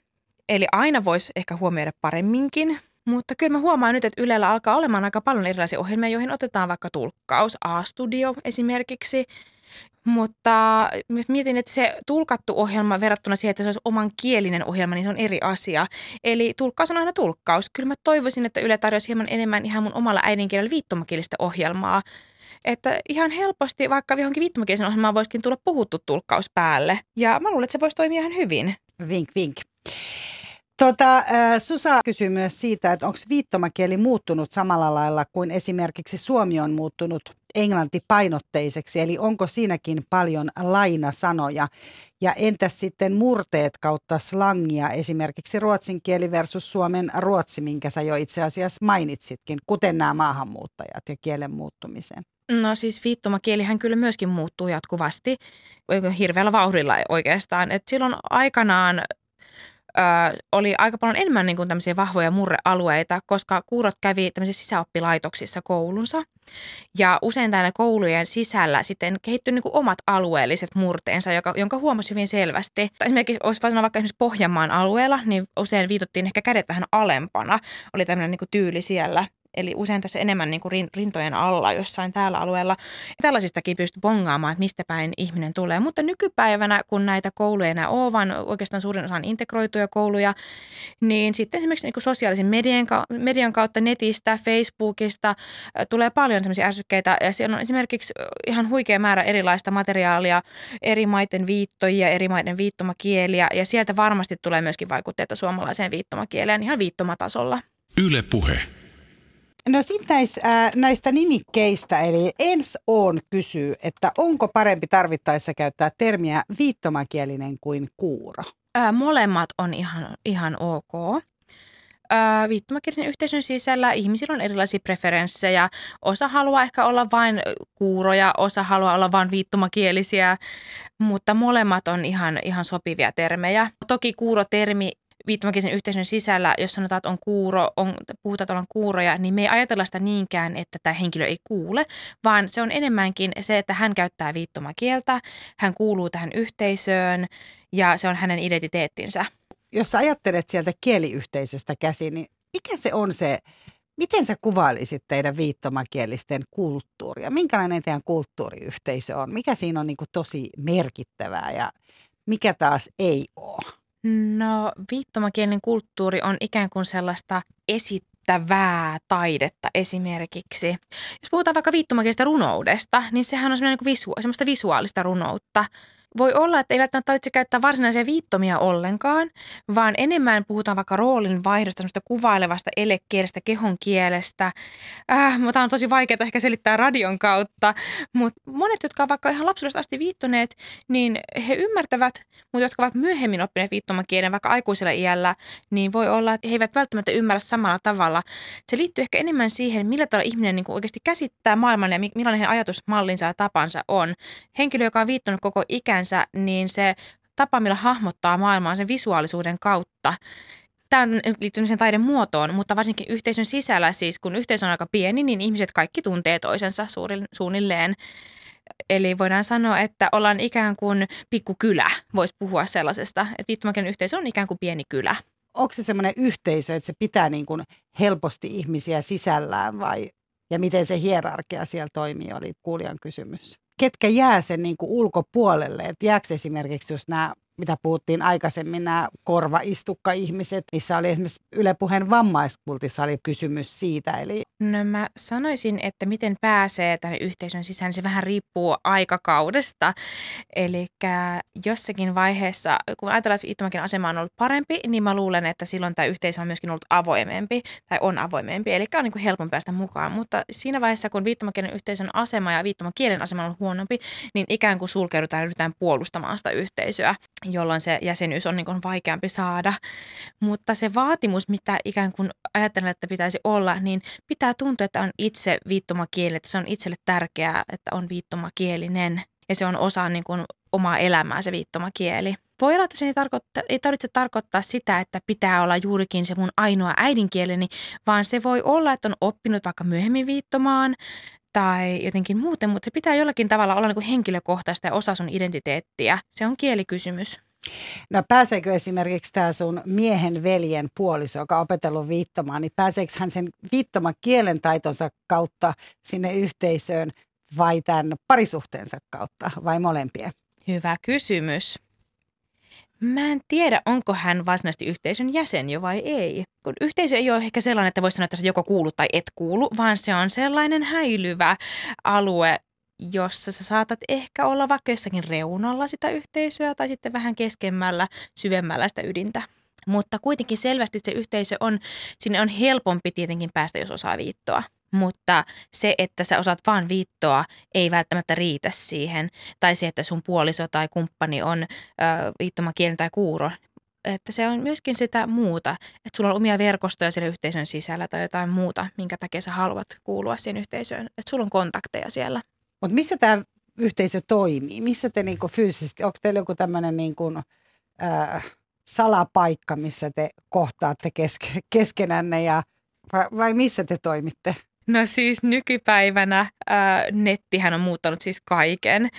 Eli aina voisi ehkä huomioida paremminkin, mutta kyllä mä huomaan nyt, että Ylellä alkaa olemaan aika paljon erilaisia ohjelmia, joihin otetaan vaikka tulkkaus, A-studio esimerkiksi – mutta mietin, että se tulkattu ohjelma verrattuna siihen, että se olisi oman kielinen ohjelma, niin se on eri asia. Eli tulkkaus on aina tulkkaus. Kyllä mä toivoisin, että Yle tarjoaisi hieman enemmän ihan mun omalla äidinkielellä viittomakielistä ohjelmaa. Että ihan helposti vaikka johonkin viittomakielisen ohjelmaan voisikin tulla puhuttu tulkkaus päälle. Ja mä luulen, että se voisi toimia ihan hyvin. Vink, vink. Tota, Susa kysyy myös siitä, että onko viittomakieli muuttunut samalla lailla kuin esimerkiksi suomi on muuttunut englantipainotteiseksi, eli onko siinäkin paljon lainasanoja. Ja entäs sitten murteet kautta slangia, esimerkiksi ruotsin kieli versus suomen ruotsi, minkä sä jo itse asiassa mainitsitkin, kuten nämä maahanmuuttajat ja kielen muuttumisen? No siis viittomakielihän kyllä myöskin muuttuu jatkuvasti hirveällä vauhdilla oikeastaan. Et silloin aikanaan oli aika paljon enemmän niin kuin tämmöisiä vahvoja murrealueita, koska kuurot kävi tämmöisissä sisäoppilaitoksissa koulunsa. Ja usein täällä koulujen sisällä sitten kehittyi niin kuin omat alueelliset murteensa, joka, jonka huomasi hyvin selvästi. Esimerkiksi olisi sanoa vaikka esimerkiksi Pohjanmaan alueella, niin usein viitottiin ehkä kädet vähän alempana. Oli tämmöinen niin kuin tyyli siellä. Eli usein tässä enemmän niin kuin rintojen alla jossain täällä alueella. Tällaisistakin pystyy bongaamaan, että mistä päin ihminen tulee. Mutta nykypäivänä, kun näitä kouluja enää on, vaan oikeastaan suurin osa on integroituja kouluja, niin sitten esimerkiksi niin kuin sosiaalisen median, median kautta netistä, Facebookista tulee paljon sellaisia ärsykkeitä. Ja siellä on esimerkiksi ihan huikea määrä erilaista materiaalia, eri maiden viittoja, eri maiden viittomakieliä. Ja sieltä varmasti tulee myöskin vaikutteita suomalaiseen viittomakieleen ihan viittomatasolla. Yle puhe. No sitten näis, äh, näistä nimikkeistä, eli ens on kysyy, että onko parempi tarvittaessa käyttää termiä viittomakielinen kuin kuuro? Ää, molemmat on ihan, ihan ok. Ää, viittomakielisen yhteisön sisällä ihmisillä on erilaisia preferenssejä. Osa haluaa ehkä olla vain kuuroja, osa haluaa olla vain viittomakielisiä, mutta molemmat on ihan, ihan sopivia termejä. Toki kuurotermi viittomakielisen yhteisön sisällä, jos sanotaan, että on kuuro, on, puhutaan, että ollaan kuuroja, niin me ei ajatella sitä niinkään, että tämä henkilö ei kuule, vaan se on enemmänkin se, että hän käyttää viittomakieltä, hän kuuluu tähän yhteisöön ja se on hänen identiteettinsä. Jos ajattelet sieltä kieliyhteisöstä käsin, niin mikä se on se, miten sä kuvailisit teidän viittomakielisten kulttuuria? Minkälainen teidän kulttuuriyhteisö on? Mikä siinä on niin tosi merkittävää ja mikä taas ei ole? No viittomakielinen kulttuuri on ikään kuin sellaista esittävää taidetta esimerkiksi. Jos puhutaan vaikka viittomakielisestä runoudesta, niin sehän on semmoista, niin semmoista visuaalista runoutta – voi olla, että ei välttämättä tarvitse käyttää varsinaisia viittomia ollenkaan, vaan enemmän puhutaan vaikka roolin vaihdosta, semmoista kuvailevasta elekielestä, kehon kielestä. Äh, mutta on tosi vaikeaa ehkä selittää radion kautta, mutta monet, jotka ovat vaikka ihan lapsuudesta asti viittoneet, niin he ymmärtävät, mutta jotka ovat myöhemmin oppineet viittomakielen vaikka aikuisella iällä, niin voi olla, että he eivät välttämättä ymmärrä samalla tavalla. Se liittyy ehkä enemmän siihen, millä tavalla ihminen niin oikeasti käsittää maailman ja millainen ajatusmallinsa ja tapansa on. Henkilö, joka on viittonut koko ikään ikänsä, niin se tapa, millä hahmottaa maailmaa sen visuaalisuuden kautta. Tämä on liittynyt sen taiden muotoon, mutta varsinkin yhteisön sisällä, siis kun yhteisö on aika pieni, niin ihmiset kaikki tuntee toisensa suunnilleen. Eli voidaan sanoa, että ollaan ikään kuin pikkukylä, voisi puhua sellaisesta, että viittomakielen yhteisö on ikään kuin pieni kylä. Onko se semmoinen yhteisö, että se pitää niin kuin helposti ihmisiä sisällään vai ja miten se hierarkia siellä toimii, oli kuulijan kysymys. Ketkä jää sen niin kuin ulkopuolelle, että jääkö esimerkiksi just nämä mitä puhuttiin aikaisemmin, nämä korvaistukka-ihmiset, missä oli esimerkiksi Yle Puheen vammaiskultissa oli kysymys siitä. Eli... No mä sanoisin, että miten pääsee tänne yhteisön sisään, niin se vähän riippuu aikakaudesta. Eli jossakin vaiheessa, kun ajatellaan, että viittomakin asema on ollut parempi, niin mä luulen, että silloin tämä yhteisö on myöskin ollut avoimempi tai on avoimempi, eli on niin kuin helpompi päästä mukaan. Mutta siinä vaiheessa, kun viittomakielen yhteisön asema ja viittomakielen asema on ollut huonompi, niin ikään kuin sulkeudutaan ja ryhdytään puolustamaan sitä yhteisöä jolloin se jäsenyys on niin kuin vaikeampi saada. Mutta se vaatimus, mitä ikään kuin ajattelen, että pitäisi olla, niin pitää tuntua, että on itse viittomakieli, että se on itselle tärkeää, että on viittomakielinen ja se on osa niin kuin omaa elämää se viittomakieli. Voi olla, että se ei, tarkoittaa, ei tarvitse tarkoittaa sitä, että pitää olla juurikin se mun ainoa äidinkieleni, vaan se voi olla, että on oppinut vaikka myöhemmin viittomaan tai jotenkin muuten, mutta se pitää jollakin tavalla olla niin kuin henkilökohtaista ja osa sun identiteettiä. Se on kielikysymys. No pääseekö esimerkiksi tämä sun miehen veljen puoliso, joka on opetellut viittomaan, niin pääseekö hän sen viittoman kielen taitonsa kautta sinne yhteisöön vai tämän parisuhteensa kautta vai molempien? Hyvä kysymys. Mä en tiedä, onko hän varsinaisesti yhteisön jäsen jo vai ei. Kun yhteisö ei ole ehkä sellainen, että voisi sanoa, että se joko kuulu tai et kuulu, vaan se on sellainen häilyvä alue, jossa sä saatat ehkä olla vaikka jossakin reunalla sitä yhteisöä tai sitten vähän keskemmällä, syvemmällä sitä ydintä. Mutta kuitenkin selvästi se yhteisö on, sinne on helpompi tietenkin päästä, jos osaa viittoa. Mutta se, että sä osaat vaan viittoa, ei välttämättä riitä siihen. Tai se, että sun puoliso tai kumppani on ö, viittomakielen tai kuuro. Että se on myöskin sitä muuta. Että sulla on omia verkostoja siellä yhteisön sisällä tai jotain muuta, minkä takia sä haluat kuulua siihen yhteisöön. Että sulla on kontakteja siellä. Mutta missä tämä yhteisö toimii? Missä te niinku fyysisesti, onko teillä joku tämmöinen niinku, äh, salapaikka, missä te kohtaatte keske, keskenänne ja vai, vai missä te toimitte? No siis nykypäivänä ää, nettihän on muuttanut siis kaiken.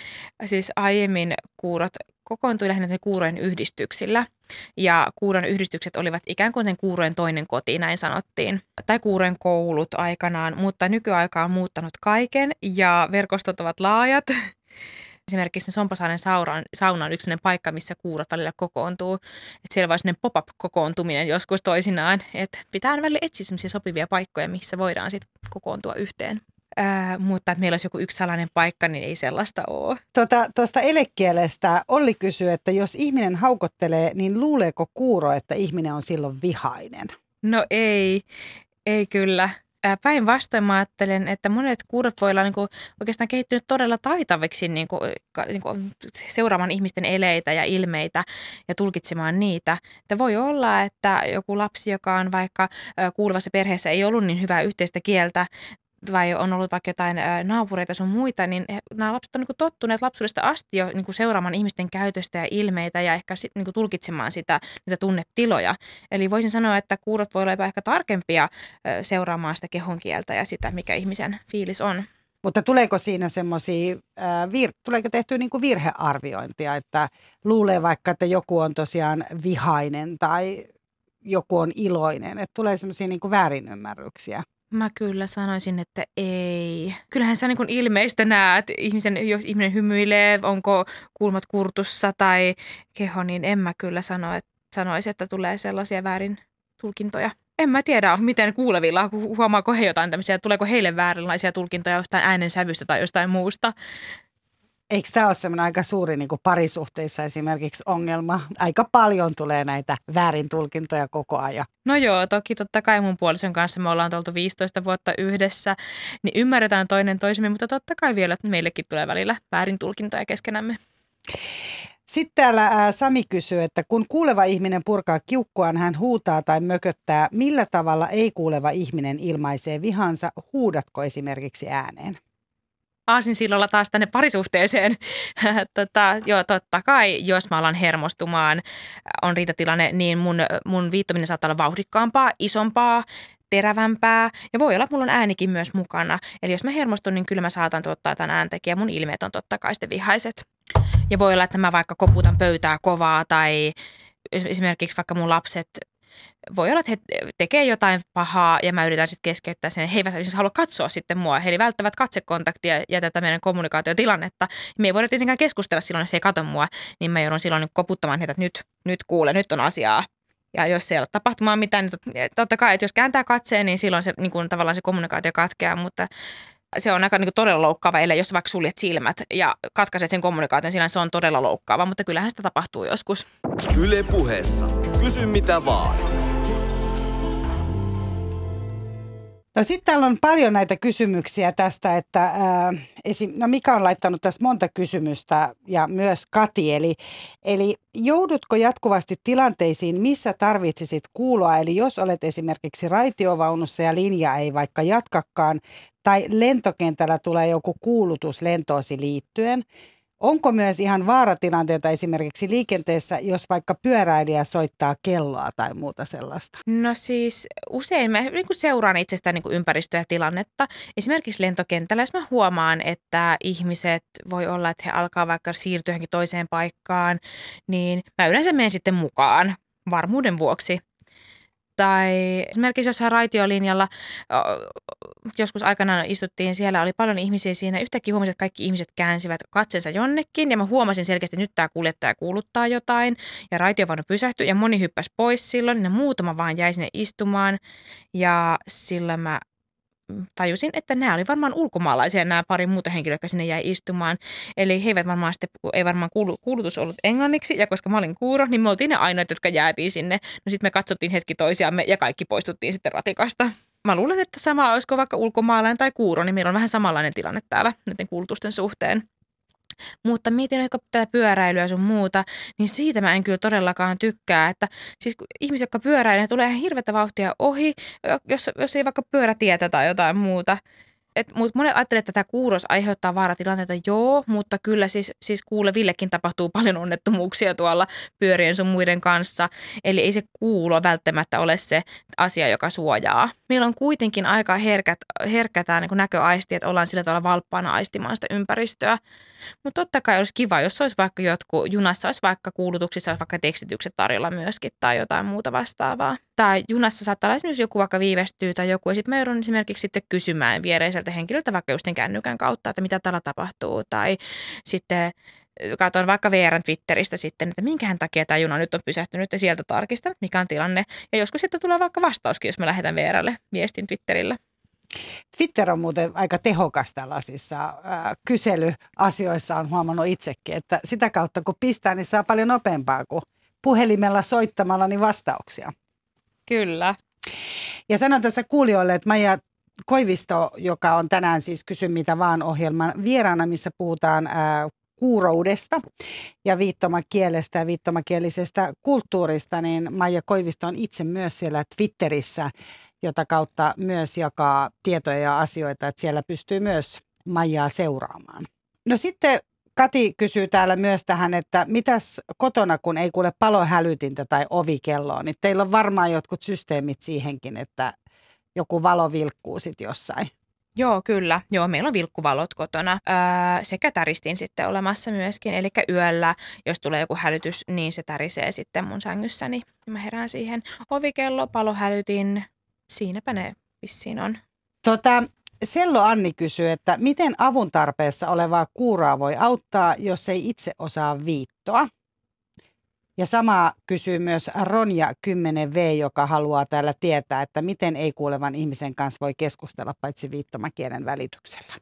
Siis aiemmin kuurot kokoontui lähinnä kuurojen yhdistyksillä. Ja kuuron yhdistykset olivat ikään kuin kuurojen toinen koti, näin sanottiin. Tai kuurojen koulut aikanaan, mutta nykyaika on muuttanut kaiken ja verkostot ovat laajat. Esimerkiksi Sompasaaren sauna, sauna on yksi paikka, missä kuurot välillä kokoontuu. Että siellä vai pop-up-kokoontuminen joskus toisinaan. Että pitää välillä etsiä sopivia paikkoja, missä voidaan sitten kokoontua yhteen. Ää, mutta että meillä olisi joku yksi salainen paikka, niin ei sellaista ole. Tuota, tuosta elekielestä Olli kysyy, että jos ihminen haukottelee, niin luuleeko kuuro, että ihminen on silloin vihainen? No ei, ei kyllä. Päinvastoin mä ajattelen, että monet kuurot voi olla niin kuin oikeastaan kehittynyt todella taitaviksi niin kuin, niin kuin seuraamaan ihmisten eleitä ja ilmeitä ja tulkitsemaan niitä. Että voi olla, että joku lapsi, joka on vaikka kuuluvassa perheessä ei ollut niin hyvää yhteistä kieltä vai on ollut vaikka jotain naapureita sun muita, niin nämä lapset on niin tottuneet lapsuudesta asti jo niin seuraamaan ihmisten käytöstä ja ilmeitä ja ehkä sit, niin tulkitsemaan sitä, niitä tunnetiloja. Eli voisin sanoa, että kuurot voi olla ehkä tarkempia seuraamaan sitä kehonkieltä ja sitä, mikä ihmisen fiilis on. Mutta tuleeko siinä semmoisia, vir- tuleeko tehtyä niin kuin virhearviointia, että luulee vaikka, että joku on tosiaan vihainen tai joku on iloinen, että tulee semmoisia niin väärinymmärryksiä? Mä kyllä sanoisin, että ei. Kyllähän sä niin ilmeistä näet, ihmisen, jos ihminen hymyilee, onko kulmat kurtussa tai keho, niin en mä kyllä sano, että, sanoisi, että tulee sellaisia väärin tulkintoja. En mä tiedä, miten kuulevilla, huomaako he jotain tämmöisiä, tuleeko heille väärinlaisia tulkintoja jostain äänensävystä tai jostain muusta. Eikö tämä ole semmoinen aika suuri niin kuin parisuhteissa esimerkiksi ongelma? Aika paljon tulee näitä väärin tulkintoja koko ajan. No joo, toki totta kai mun puolison kanssa me ollaan oltu 15 vuotta yhdessä, niin ymmärretään toinen toisemme, mutta totta kai vielä että meillekin tulee välillä väärin tulkintoja keskenämme. Sitten täällä ää, Sami kysyy, että kun kuuleva ihminen purkaa kiukkuaan, hän huutaa tai mököttää. Millä tavalla ei kuuleva ihminen ilmaisee vihansa? Huudatko esimerkiksi ääneen? Aasinsillolla taas tänne parisuhteeseen. tota, joo, totta kai, jos mä alan hermostumaan, on riitatilanne, niin mun, mun viittominen saattaa olla vauhdikkaampaa, isompaa, terävämpää ja voi olla, että mulla on äänikin myös mukana. Eli jos mä hermostun, niin kyllä mä saatan tuottaa tämän ääntäkin ja mun ilmeet on totta kai sitten vihaiset. Ja voi olla, että mä vaikka koputan pöytää kovaa tai esimerkiksi vaikka mun lapset voi olla, että he tekee jotain pahaa ja mä yritän sitten keskeyttää sen. He eivät siis halua katsoa sitten mua. He välttävät katsekontaktia ja tätä meidän kommunikaatiotilannetta. Me ei voida tietenkään keskustella silloin, jos he ei katso mua, niin mä joudun silloin koputtamaan heitä, että nyt, nyt kuule, nyt on asiaa. Ja jos ei ole tapahtumaan mitään, niin totta kai, että jos kääntää katseen, niin silloin se, niin kuin, tavallaan se kommunikaatio katkeaa, mutta se on aika niin todella loukkaava, ellei jos vaikka suljet silmät ja katkaiset sen kommunikaation, silloin se on todella loukkaava, mutta kyllähän sitä tapahtuu joskus. Yle puheessa. Kysy mitä vaan. No sitten täällä on paljon näitä kysymyksiä tästä, että ää, esim, no Mika on laittanut tässä monta kysymystä ja myös Kati. Eli, eli joudutko jatkuvasti tilanteisiin, missä tarvitsisit kuuloa? Eli jos olet esimerkiksi raitiovaunussa ja linja ei vaikka jatkakaan tai lentokentällä tulee joku kuulutus lentoosi liittyen – Onko myös ihan vaaratilanteita esimerkiksi liikenteessä, jos vaikka pyöräilijä soittaa kelloa tai muuta sellaista? No siis usein mä niin seuraan itsestä niin ympäristöä ja tilannetta. Esimerkiksi lentokentällä, jos mä huomaan, että ihmiset voi olla, että he alkaa vaikka siirtyä johonkin toiseen paikkaan, niin mä yleensä menen sitten mukaan varmuuden vuoksi. Tai esimerkiksi jossain raitiolinjalla, joskus aikanaan istuttiin, siellä oli paljon ihmisiä siinä. Yhtäkkiä huomasin, että kaikki ihmiset käänsivät katsensa jonnekin ja mä huomasin selkeästi, että nyt tämä kuljettaja kuuluttaa jotain. Ja raitiovaunu pysähtyi ja moni hyppäsi pois silloin ja muutama vaan jäi sinne istumaan. Ja silloin mä tajusin, että nämä oli varmaan ulkomaalaisia nämä pari muuta henkilöä, jotka sinne jäi istumaan. Eli he eivät varmaan sitten, ei varmaan kuulu, kuulutus ollut englanniksi, ja koska mä olin kuuro, niin me oltiin ne ainoat, jotka jäätiin sinne. No sitten me katsottiin hetki toisiamme ja kaikki poistuttiin sitten ratikasta. Mä luulen, että sama olisiko vaikka ulkomaalainen tai kuuro, niin meillä on vähän samanlainen tilanne täällä näiden kuulutusten suhteen. Mutta mietin ehkä tätä pyöräilyä sun muuta, niin siitä mä en kyllä todellakaan tykkää. Että siis ihmiset, jotka pyöräilee, tulee ihan hirveätä vauhtia ohi, jos, jos ei vaikka pyörätietä tai jotain muuta et, mutta monet ajattelevat, että tämä kuuros aiheuttaa vaaratilanteita, joo, mutta kyllä siis, siis kuulevillekin tapahtuu paljon onnettomuuksia tuolla pyörien sun muiden kanssa. Eli ei se kuulo välttämättä ole se asia, joka suojaa. Meillä on kuitenkin aika herkät, herkkä tämä niin näköaisti, että ollaan sillä tavalla valppaana aistimaan sitä ympäristöä. Mutta totta kai olisi kiva, jos olisi vaikka jotkut, junassa olisi vaikka kuulutuksissa, olisi vaikka tekstitykset tarjolla myöskin tai jotain muuta vastaavaa. Tai junassa saattaa olla esimerkiksi joku vaikka viivästyy tai joku, ja sitten mä joudun esimerkiksi sitten kysymään viereiseltä henkilöltä vaikka just kännykän kautta, että mitä täällä tapahtuu. Tai sitten katson vaikka VRn Twitteristä sitten, että minkähän takia tämä juna nyt on pysähtynyt ja sieltä tarkistan, mikä on tilanne. Ja joskus sitten tulee vaikka vastauskin, jos mä lähetän VRlle viestin Twitterillä. Twitter on muuten aika tehokas tällaisissa äh, kyselyasioissa, on huomannut itsekin, että sitä kautta kun pistää, niin saa paljon nopeampaa kuin puhelimella soittamalla niin vastauksia. Kyllä. Ja sanon tässä kuulijoille, että Maija Koivisto, joka on tänään siis Kysy mitä vaan ohjelman vieraana, missä puhutaan ää, kuuroudesta ja viittomakielestä ja viittomakielisestä kulttuurista, niin Maija Koivisto on itse myös siellä Twitterissä, jota kautta myös jakaa tietoja ja asioita, että siellä pystyy myös Maijaa seuraamaan. No sitten Kati kysyy täällä myös tähän, että mitäs kotona, kun ei kuule palohälytintä tai ovikelloa, niin teillä on varmaan jotkut systeemit siihenkin, että joku valo vilkkuu sitten jossain. Joo, kyllä. Joo, meillä on vilkkuvalot kotona öö, sekä täristin sitten olemassa myöskin. Eli yöllä, jos tulee joku hälytys, niin se tärisee sitten mun sängyssäni. Mä herään siihen ovikello, palohälytin, siinäpä ne vissiin on. Tota, Sello Anni kysyy, että miten avun tarpeessa olevaa kuuraa voi auttaa, jos ei itse osaa viittoa? Ja sama kysyy myös Ronja 10V, joka haluaa täällä tietää, että miten ei-kuulevan ihmisen kanssa voi keskustella paitsi viittomakielen välityksellä.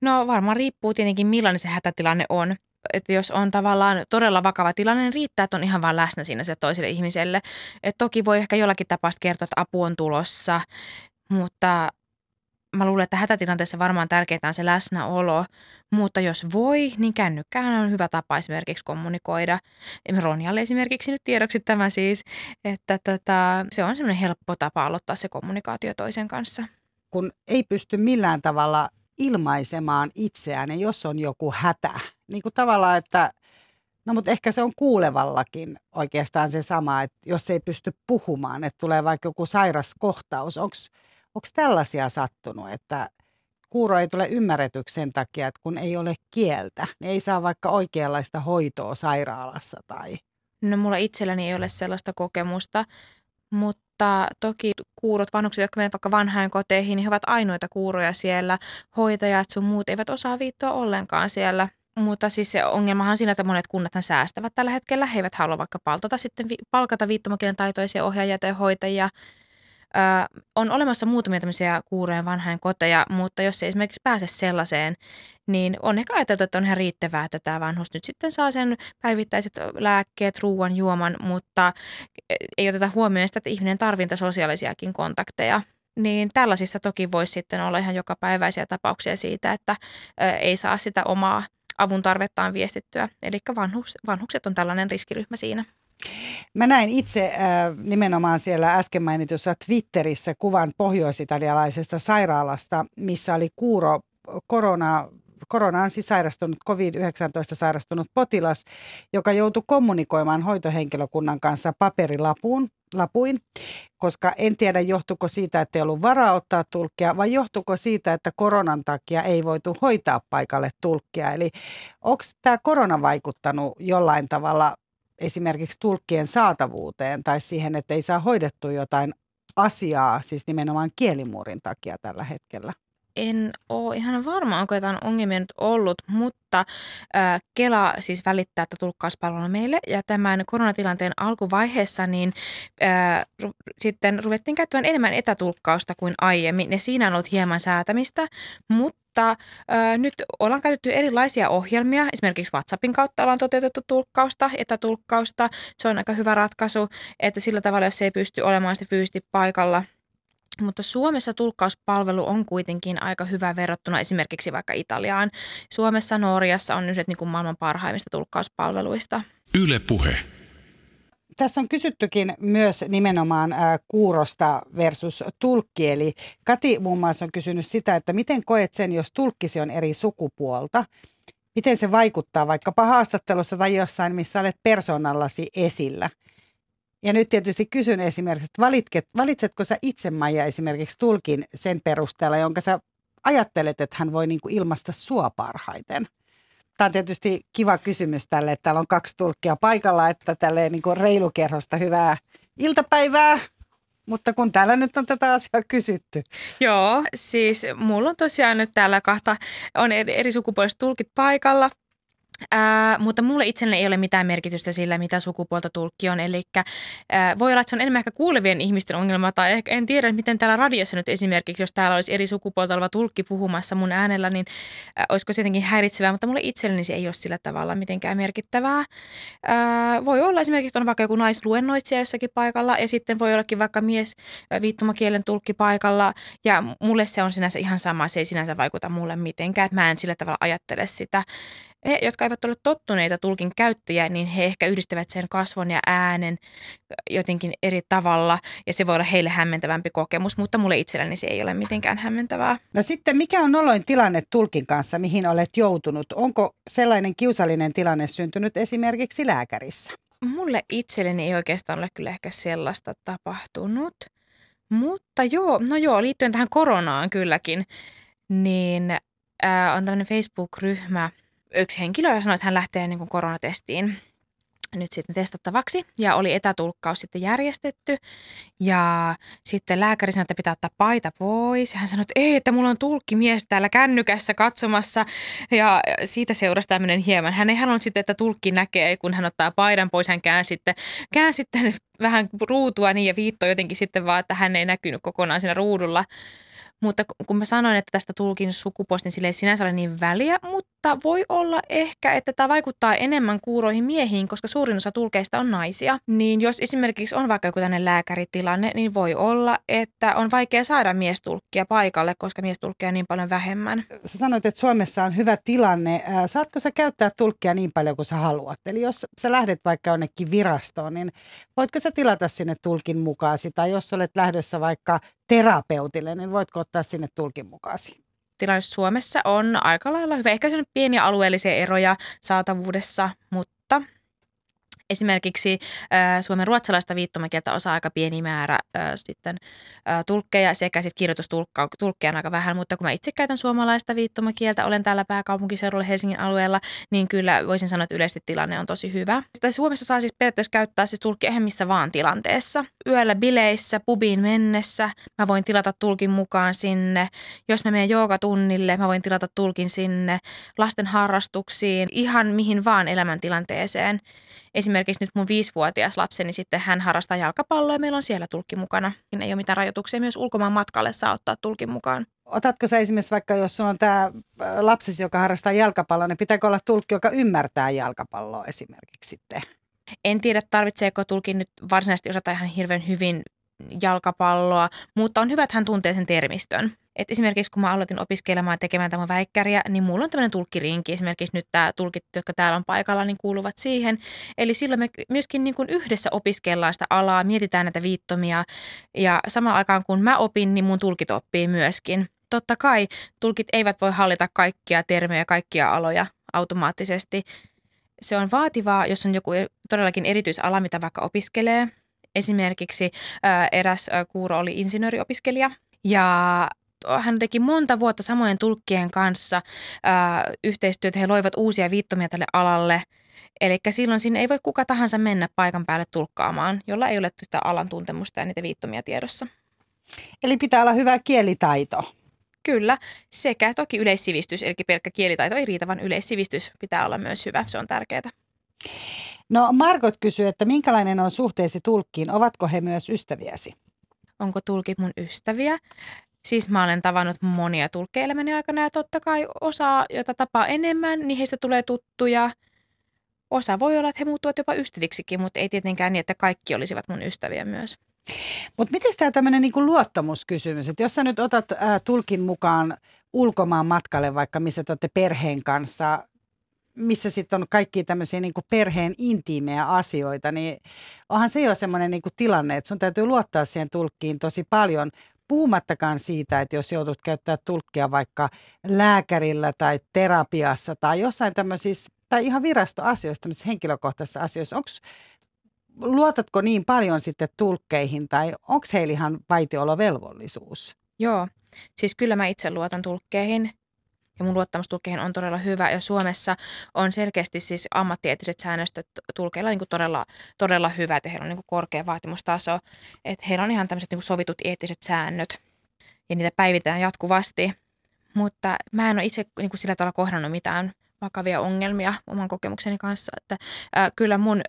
No varmaan riippuu tietenkin millainen se hätätilanne on. Että jos on tavallaan todella vakava tilanne, niin riittää, että on ihan vain läsnä siinä se toiselle ihmiselle. Et toki voi ehkä jollakin tapaa kertoa, että apu on tulossa, mutta mä luulen, että hätätilanteessa varmaan tärkeää on se läsnäolo, mutta jos voi, niin kännykkähän on hyvä tapa esimerkiksi kommunikoida. Ronjalle esimerkiksi nyt tiedoksi tämä siis, että tota, se on semmoinen helppo tapa aloittaa se kommunikaatio toisen kanssa. Kun ei pysty millään tavalla ilmaisemaan itseään, ja jos on joku hätä, niin kuin tavallaan, että No mutta ehkä se on kuulevallakin oikeastaan se sama, että jos ei pysty puhumaan, että tulee vaikka joku sairas kohtaus, onko Onko tällaisia sattunut, että kuuro ei tule ymmärretyksi sen takia, että kun ei ole kieltä, niin ei saa vaikka oikeanlaista hoitoa sairaalassa tai... No mulla itselläni ei ole sellaista kokemusta, mutta toki kuurot, vanhukset, jotka menevät vaikka vanhainkoteihin, niin he ovat ainoita kuuroja siellä. Hoitajat sun muut eivät osaa viittoa ollenkaan siellä. Mutta siis se ongelmahan on siinä, että monet kunnat säästävät tällä hetkellä. He eivät halua vaikka sitten, palkata viittomakielen taitoisia ohjaajia tai hoitajia – Ö, on olemassa muutamia tämmöisiä kuurojen vanhain koteja, mutta jos ei esimerkiksi pääse sellaiseen, niin on ehkä ajateltu, että on ihan riittävää, että tämä vanhus nyt sitten saa sen päivittäiset lääkkeet, ruoan, juoman, mutta ei oteta huomioon sitä, että ihminen tarvitsee sosiaalisiakin kontakteja. Niin tällaisissa toki voisi sitten olla ihan jokapäiväisiä tapauksia siitä, että ei saa sitä omaa avun tarvettaan viestittyä. Eli vanhus, vanhukset on tällainen riskiryhmä siinä. Mä näin itse äh, nimenomaan siellä äsken mainitussa Twitterissä kuvan pohjoisitalialaisesta sairaalasta, missä oli kuuro korona koronaan siis sairastunut, COVID-19 sairastunut potilas, joka joutui kommunikoimaan hoitohenkilökunnan kanssa paperilapuun, lapuin, koska en tiedä johtuko siitä, että ei ollut varaa ottaa tulkkia, vai johtuko siitä, että koronan takia ei voitu hoitaa paikalle tulkkia. Eli onko tämä korona vaikuttanut jollain tavalla esimerkiksi tulkkien saatavuuteen tai siihen, että ei saa hoidettua jotain asiaa, siis nimenomaan kielimuurin takia tällä hetkellä? En ole ihan varma, onko jotain ongelmia nyt ollut, mutta äh, Kela siis välittää että tulkkauspalvelua meille ja tämän koronatilanteen alkuvaiheessa niin äh, ru- sitten ruvettiin käyttämään enemmän etätulkkausta kuin aiemmin ja siinä on ollut hieman säätämistä, mutta mutta ö, nyt ollaan käytetty erilaisia ohjelmia. Esimerkiksi WhatsAppin kautta ollaan toteutettu tulkkausta, etätulkkausta. Se on aika hyvä ratkaisu, että sillä tavalla, jos ei pysty olemaan sitten fyysisesti paikalla. Mutta Suomessa tulkkauspalvelu on kuitenkin aika hyvä verrattuna esimerkiksi vaikka Italiaan. Suomessa, Norjassa on yhdet niin kuin maailman parhaimmista tulkkauspalveluista. Yle Puhe. Tässä on kysyttykin myös nimenomaan kuurosta versus tulkki. Eli Kati muun muassa on kysynyt sitä, että miten koet sen, jos tulkkisi on eri sukupuolta? Miten se vaikuttaa vaikkapa haastattelussa tai jossain, missä olet persoonallasi esillä? Ja nyt tietysti kysyn esimerkiksi, että valitket, valitsetko sä itse Maija esimerkiksi tulkin sen perusteella, jonka sä ajattelet, että hän voi niin kuin ilmaista sua parhaiten? Tämä on tietysti kiva kysymys tälle, että täällä on kaksi tulkkia paikalla, että tälle niin kuin reilukerhosta hyvää iltapäivää. Mutta kun täällä nyt on tätä asiaa kysytty. Joo, siis mulla on tosiaan nyt täällä kahta, on eri, eri sukupuoliset tulkit paikalla – Ää, mutta mulle itselleni ei ole mitään merkitystä sillä, mitä sukupuolta tulkki on. Eli voi olla, että se on enemmän ehkä kuulevien ihmisten ongelma, tai ehkä en tiedä, miten täällä radiossa nyt esimerkiksi, jos täällä olisi eri sukupuolta oleva tulkki puhumassa mun äänellä, niin ää, olisiko se jotenkin häiritsevää, mutta mulle itselleni se ei ole sillä tavalla mitenkään merkittävää. Ää, voi olla esimerkiksi, on vaikka joku naisluennoitsija jossakin paikalla, ja sitten voi ollakin vaikka mies viittomakielen tulkki paikalla, ja mulle se on sinänsä ihan sama, se ei sinänsä vaikuta mulle mitenkään, että mä en sillä tavalla ajattele sitä he, jotka eivät ole tottuneita tulkin käyttäjiä, niin he ehkä yhdistävät sen kasvon ja äänen jotenkin eri tavalla ja se voi olla heille hämmentävämpi kokemus, mutta mulle itselleni se ei ole mitenkään hämmentävää. No sitten mikä on noloin tilanne tulkin kanssa, mihin olet joutunut? Onko sellainen kiusallinen tilanne syntynyt esimerkiksi lääkärissä? Mulle itselleni ei oikeastaan ole kyllä ehkä sellaista tapahtunut, mutta joo, no joo, liittyen tähän koronaan kylläkin, niin äh, on tämmöinen Facebook-ryhmä – yksi henkilö sanoi, että hän lähtee niin kuin koronatestiin nyt sitten testattavaksi ja oli etätulkkaus sitten järjestetty ja sitten lääkäri sanoi, että pitää ottaa paita pois. Hän sanoi, että ei, että mulla on tulkkimies täällä kännykässä katsomassa ja siitä seurasi tämmöinen hieman. Hän ei halunnut sitten, että tulkki näkee, kun hän ottaa paidan pois, hän käänsi sitten, käänsi sitten vähän ruutua niin ja viittoi jotenkin sitten vaan, että hän ei näkynyt kokonaan siinä ruudulla. Mutta kun mä sanoin, että tästä tulkin sukupuolesta, niin sille ei sinänsä ole niin väliä, mutta voi olla ehkä, että tämä vaikuttaa enemmän kuuroihin miehiin, koska suurin osa tulkeista on naisia. Niin jos esimerkiksi on vaikka joku tämmöinen lääkäritilanne, niin voi olla, että on vaikea saada miestulkkia paikalle, koska miestulkkia on niin paljon vähemmän. Sä sanoit, että Suomessa on hyvä tilanne. Saatko sä käyttää tulkkia niin paljon kuin sä haluat? Eli jos sä lähdet vaikka jonnekin virastoon, niin voitko sä tilata sinne tulkin mukaan tai jos olet lähdössä vaikka terapeutille, niin voitko ottaa sinne tulkin mukaasi? Tilanne Suomessa on aika lailla hyvä. Ehkä on pieniä alueellisia eroja saatavuudessa, mutta Esimerkiksi äh, suomen ruotsalaista viittomakieltä osaa aika pieni määrä äh, sitten äh, tulkkeja sekä sitten kirjoitustulkkeja on aika vähän, mutta kun mä itse käytän suomalaista viittomakieltä, olen täällä pääkaupunkiseudulla Helsingin alueella, niin kyllä voisin sanoa, että yleisesti tilanne on tosi hyvä. Sitä Suomessa saa siis periaatteessa käyttää siis tulkki missä vaan tilanteessa. Yöllä bileissä, pubiin mennessä, mä voin tilata tulkin mukaan sinne. Jos mä menen joogatunnille, mä voin tilata tulkin sinne. Lasten harrastuksiin, ihan mihin vaan elämäntilanteeseen. Esimerkiksi nyt mun viisivuotias lapseni sitten hän harrastaa jalkapalloa ja meillä on siellä tulkki mukana. Ei ole mitään rajoituksia, myös ulkomaan matkalle saa ottaa tulkin mukaan. Otatko sä esimerkiksi vaikka, jos sulla on tämä lapsesi, joka harrastaa jalkapalloa, niin pitääkö olla tulkki, joka ymmärtää jalkapalloa esimerkiksi sitten? En tiedä, tarvitseeko tulkin nyt varsinaisesti osata ihan hirveän hyvin jalkapalloa, mutta on hyvä, että hän tuntee sen termistön. Et esimerkiksi kun mä aloitin opiskelemaan tekemään tämän väikkäriä, niin mulla on tämmöinen tulkkirinki. Esimerkiksi nyt tämä tulkit, jotka täällä on paikalla, niin kuuluvat siihen. Eli silloin me myöskin niin kuin yhdessä opiskellaan sitä alaa, mietitään näitä viittomia ja samaan aikaan kun mä opin, niin mun tulkit oppii myöskin. Totta kai tulkit eivät voi hallita kaikkia termejä, kaikkia aloja automaattisesti. Se on vaativaa, jos on joku todellakin erityisala, mitä vaikka opiskelee. Esimerkiksi ää, eräs kuuro oli insinööriopiskelija ja hän teki monta vuotta samojen tulkkien kanssa ää, yhteistyötä. He loivat uusia viittomia tälle alalle. Eli silloin sinne ei voi kuka tahansa mennä paikan päälle tulkkaamaan, jolla ei ole sitä alan tuntemusta ja niitä viittomia tiedossa. Eli pitää olla hyvä kielitaito. Kyllä, sekä toki yleissivistys, eli pelkkä kielitaito ei riitä, vaan yleissivistys pitää olla myös hyvä, se on tärkeää. No Margot kysyy, että minkälainen on suhteesi tulkkiin, ovatko he myös ystäviäsi? Onko tulkit mun ystäviä? Siis mä olen tavannut monia tulkkeja elämäni aikana ja totta kai osa, jota tapaa enemmän, niin heistä tulee tuttuja. Osa voi olla, että he muuttuvat jopa ystäviksikin, mutta ei tietenkään niin, että kaikki olisivat mun ystäviä myös. Mutta miten tämä tämmöinen niinku luottamuskysymys, että jos sä nyt otat ää, tulkin mukaan ulkomaan matkalle vaikka missä te olette perheen kanssa, missä sitten on kaikki tämmöisiä niinku perheen intiimejä asioita, niin onhan se jo semmoinen niinku tilanne, että sun täytyy luottaa siihen tulkkiin tosi paljon, puhumattakaan siitä, että jos joudut käyttää tulkkia vaikka lääkärillä tai terapiassa tai jossain tämmöisissä, tai ihan virastoasioissa, tämmöisissä henkilökohtaisissa asioissa, onko luotatko niin paljon sitten tulkkeihin tai onko heillä ihan vaitiolovelvollisuus? Joo, siis kyllä mä itse luotan tulkkeihin ja mun luottamus tulkkeihin on todella hyvä. Ja Suomessa on selkeästi siis ammattieettiset säännöstöt tulkeilla niin todella, todella hyvä, että heillä on niin korkea vaatimustaso, että heillä on ihan tämmöiset niin sovitut eettiset säännöt. Ja niitä päivitetään jatkuvasti, mutta mä en ole itse niin kuin sillä tavalla kohdannut mitään vakavia ongelmia oman kokemukseni kanssa, että ää, kyllä mun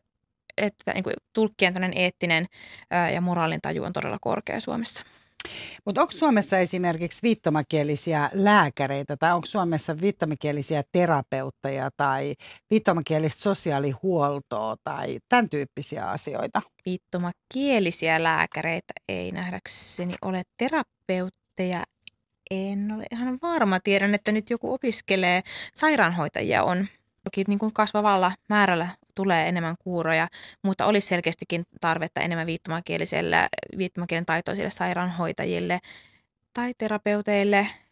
että niin kuin tulkkien eettinen ää, ja moraalin taju on todella korkea Suomessa. Mutta onko Suomessa esimerkiksi viittomakielisiä lääkäreitä tai onko Suomessa viittomakielisiä terapeutteja tai viittomakielistä sosiaalihuoltoa tai tämän tyyppisiä asioita? Viittomakielisiä lääkäreitä ei nähdäkseni ole terapeutteja. En ole ihan varma. Tiedän, että nyt joku opiskelee. Sairaanhoitajia on. Toki niin kuin kasvavalla määrällä tulee enemmän kuuroja, mutta olisi selkeästikin tarvetta enemmän viittomakieliselle, viittomakielen taitoisille sairaanhoitajille tai terapeuteille –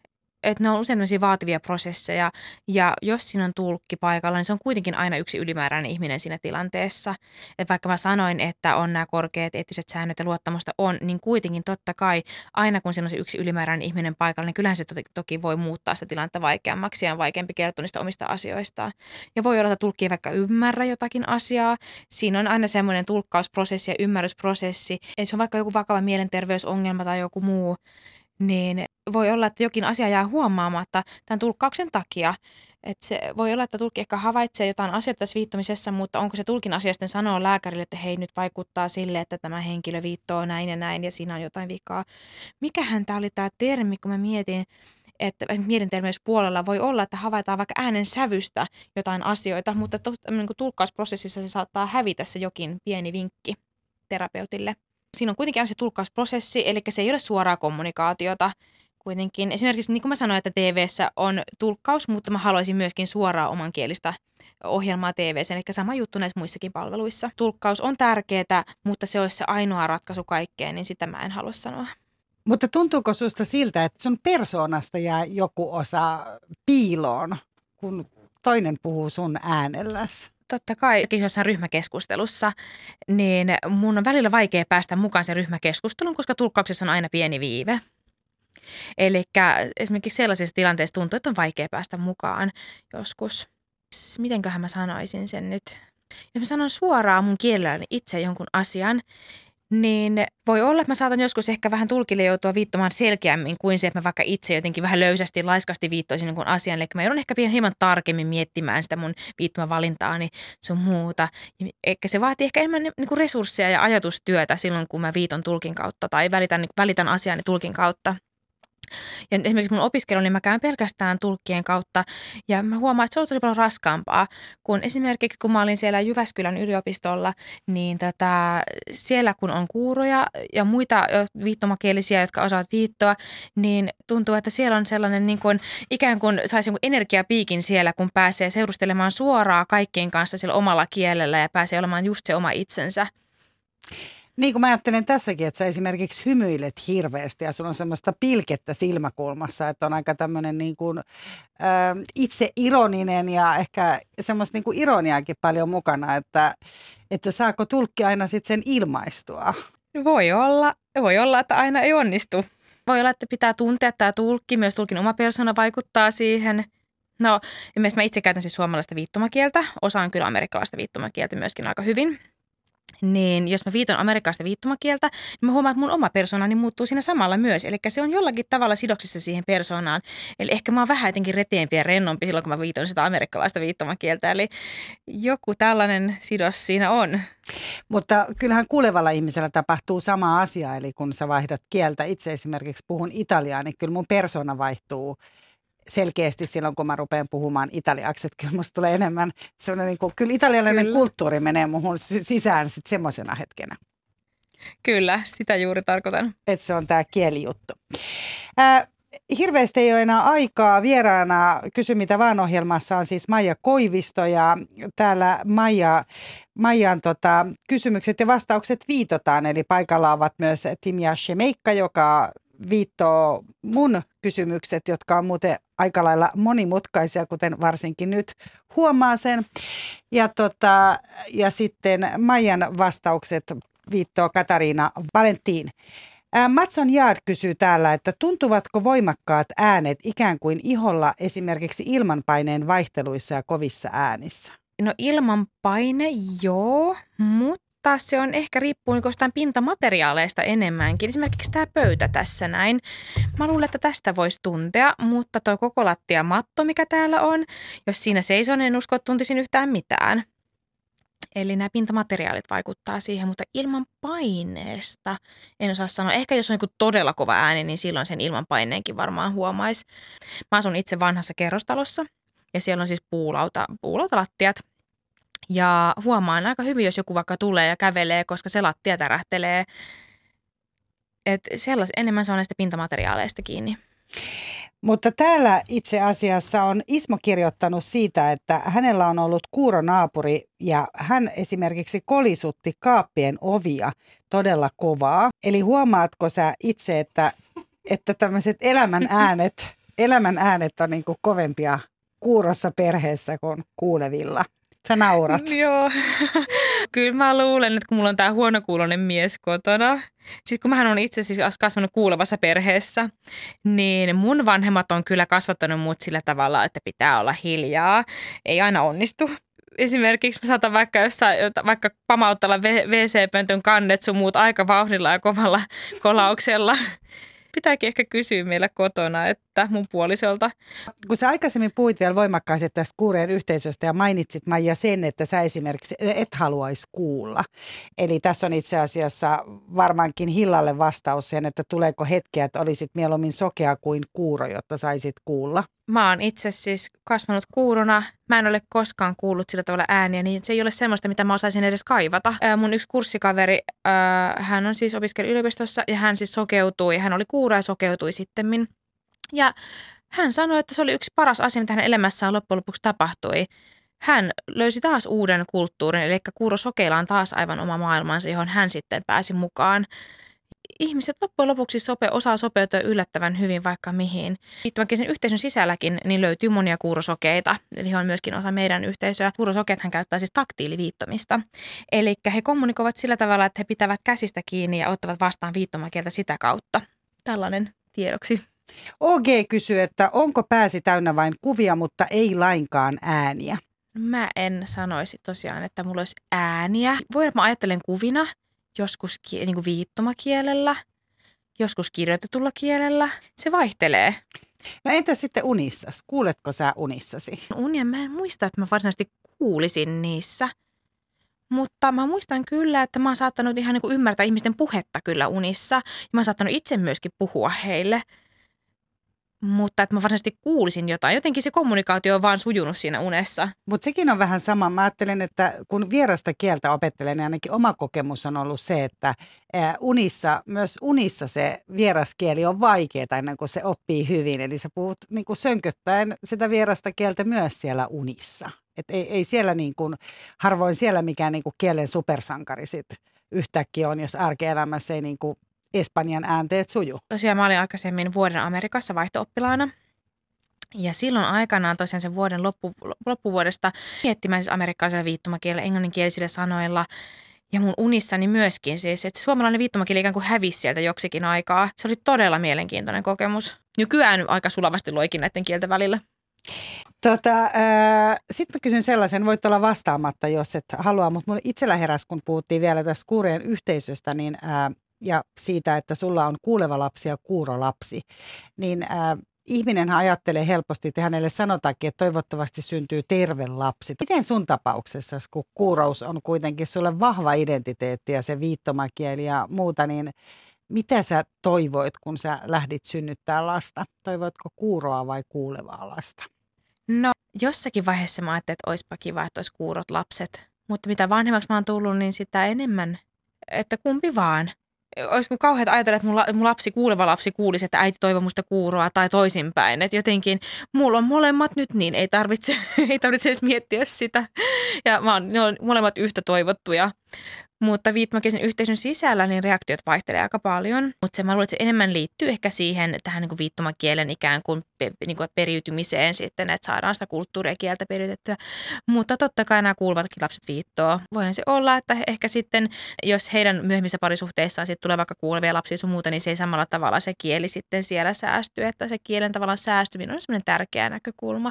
että ne on usein tämmöisiä vaativia prosesseja ja jos siinä on tulkki paikalla, niin se on kuitenkin aina yksi ylimääräinen ihminen siinä tilanteessa. Että vaikka mä sanoin, että on nämä korkeat eettiset säännöt ja luottamusta on, niin kuitenkin totta kai aina kun siinä on se yksi ylimääräinen ihminen paikalla, niin kyllähän se toki voi muuttaa sitä tilannetta vaikeammaksi ja on vaikeampi kertoa niistä omista asioistaan. Ja voi olla, että tulkki ei vaikka ymmärrä jotakin asiaa. Siinä on aina semmoinen tulkkausprosessi ja ymmärrysprosessi. Että se on vaikka joku vakava mielenterveysongelma tai joku muu, niin voi olla, että jokin asia jää huomaamatta tämän tulkkauksen takia. Että se voi olla, että tulkki ehkä havaitsee jotain asiaa tässä viittomisessa, mutta onko se tulkin asia sitten sanoa lääkärille, että hei nyt vaikuttaa sille, että tämä henkilö viittoo näin ja näin ja siinä on jotain vikaa. Mikähän tämä oli tämä termi, kun mä mietin, että mielenterveyspuolella voi olla, että havaitaan vaikka äänen sävystä jotain asioita, mutta tulkkausprosessissa se saattaa hävitä se jokin pieni vinkki terapeutille. Siinä on kuitenkin se tulkkausprosessi, eli se ei ole suoraa kommunikaatiota, kuitenkin. Esimerkiksi niin kuin mä sanoin, että tv on tulkkaus, mutta mä haluaisin myöskin suoraa omankielistä ohjelmaa tv eli sama juttu näissä muissakin palveluissa. Tulkkaus on tärkeää, mutta se olisi se ainoa ratkaisu kaikkeen, niin sitä mä en halua sanoa. Mutta tuntuuko susta siltä, että sun persoonasta jää joku osa piiloon, kun toinen puhuu sun äänelläs? Totta kai jossain ryhmäkeskustelussa, niin mun on välillä vaikea päästä mukaan sen ryhmäkeskustelun, koska tulkkauksessa on aina pieni viive. Eli esimerkiksi sellaisissa tilanteissa tuntuu, että on vaikea päästä mukaan joskus. Mitenköhän mä sanoisin sen nyt? Jos mä sanon suoraan mun kielelläni itse jonkun asian, niin voi olla, että mä saatan joskus ehkä vähän tulkille joutua viittomaan selkeämmin kuin se, että mä vaikka itse jotenkin vähän löysästi, laiskasti viittoisin jonkun asian. Eli mä joudun ehkä hieman tarkemmin miettimään sitä mun viittomavalintaani sun muuta. Eikä se vaatii ehkä enemmän niin resursseja ja ajatustyötä silloin, kun mä viiton tulkin kautta tai välitän, välitän asiani tulkin kautta. Ja esimerkiksi mun opiskelu, niin mä käyn pelkästään tulkkien kautta ja mä huomaan, että se on tosi paljon raskaampaa, kun esimerkiksi kun mä olin siellä Jyväskylän yliopistolla, niin tätä, siellä kun on kuuroja ja muita viittomakielisiä, jotka osaavat viittoa, niin tuntuu, että siellä on sellainen niin kuin, ikään kuin saisi jonkun energiapiikin siellä, kun pääsee seurustelemaan suoraan kaikkien kanssa sillä omalla kielellä ja pääsee olemaan just se oma itsensä. Niin kuin mä ajattelen tässäkin, että sä esimerkiksi hymyilet hirveästi ja sulla on semmoista pilkettä silmäkulmassa, että on aika tämmöinen niin kuin, äh, itse ironinen ja ehkä semmoista niin kuin ironiaakin paljon mukana, että, että saako tulkki aina sitten sen ilmaistua? Voi olla, voi olla, että aina ei onnistu. Voi olla, että pitää tuntea tämä tulkki, myös tulkin oma persona vaikuttaa siihen. No, mä itse käytän siis suomalaista viittomakieltä, osaan kyllä amerikkalaista viittomakieltä myöskin aika hyvin niin jos mä viiton amerikkalaista viittomakieltä, niin mä huomaan, että mun oma persoonani muuttuu siinä samalla myös. Eli se on jollakin tavalla sidoksissa siihen persoonaan. Eli ehkä mä oon vähän jotenkin reteempi ja rennompi silloin, kun mä viiton sitä amerikkalaista viittomakieltä. Eli joku tällainen sidos siinä on. Mutta kyllähän kuulevalla ihmisellä tapahtuu sama asia, eli kun sä vaihdat kieltä, itse esimerkiksi puhun italiaa, niin kyllä mun persona vaihtuu selkeästi silloin, kun mä rupean puhumaan italiaksi, että kyllä musta tulee enemmän sellainen, niin kuin, kyllä italialainen kyllä. kulttuuri menee muhun sisään sitten semmoisena hetkenä. Kyllä, sitä juuri tarkoitan. Että se on tämä kielijuttu. Äh, hirveästi ei ole enää aikaa. Vieraana Kysy mitä vaan ohjelmassa on siis Maija Koivisto ja täällä Maija, Maijan tota, kysymykset ja vastaukset viitotaan. Eli paikalla ovat myös Timia Shemeikka, joka viittoo mun kysymykset, jotka on muuten aika lailla monimutkaisia, kuten varsinkin nyt huomaa sen. Ja, tota, ja sitten Maijan vastaukset viittoo Katariina Valentiin. Matson Jaard kysyy täällä, että tuntuvatko voimakkaat äänet ikään kuin iholla esimerkiksi ilmanpaineen vaihteluissa ja kovissa äänissä? No ilmanpaine, joo, mutta taas se on ehkä riippuu niin jostain pintamateriaaleista enemmänkin. Esimerkiksi tämä pöytä tässä näin. Mä luulen, että tästä voisi tuntea, mutta tuo koko lattia matto, mikä täällä on, jos siinä seison, en usko, että tuntisin yhtään mitään. Eli nämä pintamateriaalit vaikuttaa siihen, mutta ilman paineesta en osaa sanoa. Ehkä jos on niin todella kova ääni, niin silloin sen ilman paineenkin varmaan huomaisi. Mä asun itse vanhassa kerrostalossa ja siellä on siis puulauta, puulautalattiat – ja huomaan aika hyvin, jos joku vaikka tulee ja kävelee, koska se lattia tärähtelee. Että sellais, enemmän se on näistä pintamateriaaleista kiinni. Mutta täällä itse asiassa on Ismo kirjoittanut siitä, että hänellä on ollut kuuronaapuri ja hän esimerkiksi kolisutti kaappien ovia todella kovaa. Eli huomaatko sä itse, että, että tämmöiset elämän äänet, elämän äänet on niin kovempia kuurossa perheessä kuin kuulevilla? Sä naurat. Joo. Kyllä mä luulen, että kun mulla on tää huonokuulonen mies kotona, siis kun mähän on itse siis kasvanut kuulevassa perheessä, niin mun vanhemmat on kyllä kasvattanut mut sillä tavalla, että pitää olla hiljaa. Ei aina onnistu esimerkiksi mä saatan vaikka jossain, vaikka pamauttella WC-pöntön kannet sun muut aika vauhdilla ja kovalla kolauksella pitääkin ehkä kysyä meillä kotona, että mun puolisolta. Kun sä aikaisemmin puhuit vielä voimakkaasti tästä kuureen yhteisöstä ja mainitsit Maija sen, että sä esimerkiksi et haluaisi kuulla. Eli tässä on itse asiassa varmaankin Hillalle vastaus sen, että tuleeko hetkeä, että olisit mieluummin sokea kuin kuuro, jotta saisit kuulla. Mä oon itse siis kasvanut kuurona. Mä en ole koskaan kuullut sillä tavalla ääniä, niin se ei ole semmoista, mitä mä osaisin edes kaivata. Ää, mun yksi kurssikaveri, ää, hän on siis opiskeli yliopistossa ja hän siis sokeutui. Hän oli kuura ja sokeutui sittemmin. Ja hän sanoi, että se oli yksi paras asia, mitä hänen elämässään loppujen lopuksi tapahtui. Hän löysi taas uuden kulttuurin, eli kuuro sokeilla on taas aivan oma maailmansa, johon hän sitten pääsi mukaan. ihmiset loppujen lopuksi sope, osaa sopeutua yllättävän hyvin vaikka mihin. Viittomakielisen yhteisön sisälläkin niin löytyy monia kuurosokeita, eli he on myöskin osa meidän yhteisöä. Kuurosokeethan käyttää siis taktiiliviittomista. Eli he kommunikoivat sillä tavalla, että he pitävät käsistä kiinni ja ottavat vastaan viittomakieltä sitä kautta. Tällainen tiedoksi. OG kysyy, että onko pääsi täynnä vain kuvia, mutta ei lainkaan ääniä? Mä en sanoisi tosiaan, että mulla olisi ääniä. Voi että mä ajattelen kuvina, joskus niin kuin viittomakielellä, joskus kirjoitetulla kielellä. Se vaihtelee. No entä sitten unissasi? Kuuletko sä unissasi? Unia mä en muista, että mä varsinaisesti kuulisin niissä. Mutta mä muistan kyllä, että mä oon saattanut ihan niin kuin ymmärtää ihmisten puhetta kyllä unissa. Ja mä oon saattanut itse myöskin puhua heille – mutta että mä varsinaisesti kuulisin jotain. Jotenkin se kommunikaatio on vaan sujunut siinä unessa. Mutta sekin on vähän sama. Mä ajattelen, että kun vierasta kieltä opettelen, niin ainakin oma kokemus on ollut se, että unissa, myös unissa se vieraskieli on vaikeaa ennen kuin se oppii hyvin. Eli sä puhut niin kuin sönköttäen sitä vierasta kieltä myös siellä unissa. Et ei, ei siellä niin kuin, harvoin siellä mikään niin kuin kielen supersankari sit yhtäkkiä on, jos arkielämässä ei niin kuin Espanjan äänteet suju. Tosiaan mä olin aikaisemmin vuoden Amerikassa vaihtooppilaana. Ja silloin aikanaan tosiaan sen vuoden loppu, loppuvuodesta miettimään siis amerikkalaisella viittomakielellä, englanninkielisillä sanoilla ja mun unissani myöskin siis, että suomalainen viittomakieli ikään kuin hävisi sieltä joksikin aikaa. Se oli todella mielenkiintoinen kokemus. Nykyään aika sulavasti loikin näiden kielten välillä. Tota, äh, Sitten mä kysyn sellaisen, voit olla vastaamatta, jos et halua, mutta mulle itsellä heräsi, kun puhuttiin vielä tästä kuureen yhteisöstä, niin äh, ja siitä, että sulla on kuuleva lapsi ja kuuro lapsi, niin äh, ihminen ajattelee helposti, että hänelle sanotaankin, että toivottavasti syntyy terve lapsi. Miten sun tapauksessa, kun kuurous on kuitenkin sulle vahva identiteetti ja se viittomakieli ja muuta, niin mitä sä toivoit, kun sä lähdit synnyttää lasta? Toivoitko kuuroa vai kuulevaa lasta? No jossakin vaiheessa mä ajattelin, että olisipa kiva, että olisi kuurot lapset. Mutta mitä vanhemmaksi mä oon tullut, niin sitä enemmän, että kumpi vaan olisiko kauheat ajatella, että mun, la, mun lapsi, kuuleva lapsi kuulisi, että äiti toivoo musta kuuroa tai toisinpäin. Että jotenkin mulla on molemmat nyt niin, ei tarvitse, ei tarvitse edes miettiä sitä. Ja mä oon, ne on molemmat yhtä toivottuja. Mutta viittomakielisen yhteisön sisällä niin reaktiot vaihtelee aika paljon. Mutta se mä luulen, että se enemmän liittyy ehkä siihen tähän niin kuin viittomakielen ikään kuin, pe, niin kuin periytymiseen sitten, että saadaan sitä kulttuuria kieltä periytettyä. Mutta totta kai nämä kuuluvatkin lapset viittoa. Voihan se olla, että ehkä sitten, jos heidän myöhemmissä parisuhteissaan sitten tulee vaikka kuulevia lapsia sun muuta, niin se ei samalla tavalla se kieli sitten siellä säästy. Että se kielen tavallaan säästyminen on semmoinen tärkeä näkökulma.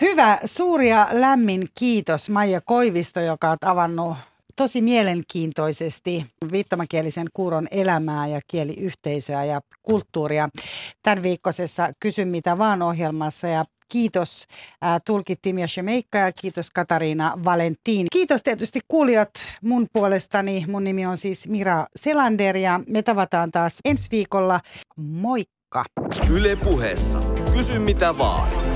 Hyvä, suuri ja lämmin kiitos Maija Koivisto, joka on avannut tosi mielenkiintoisesti viittomakielisen kuuron elämää ja kieliyhteisöä ja kulttuuria tämän viikkoisessa Kysy mitä vaan ohjelmassa ja Kiitos äh, tulkit Timia Shemeikka ja kiitos Katariina Valentin. Kiitos tietysti kuulijat mun puolestani. Mun nimi on siis Mira Selander ja me tavataan taas ensi viikolla. Moikka! Yle puheessa. Kysy mitä vaan.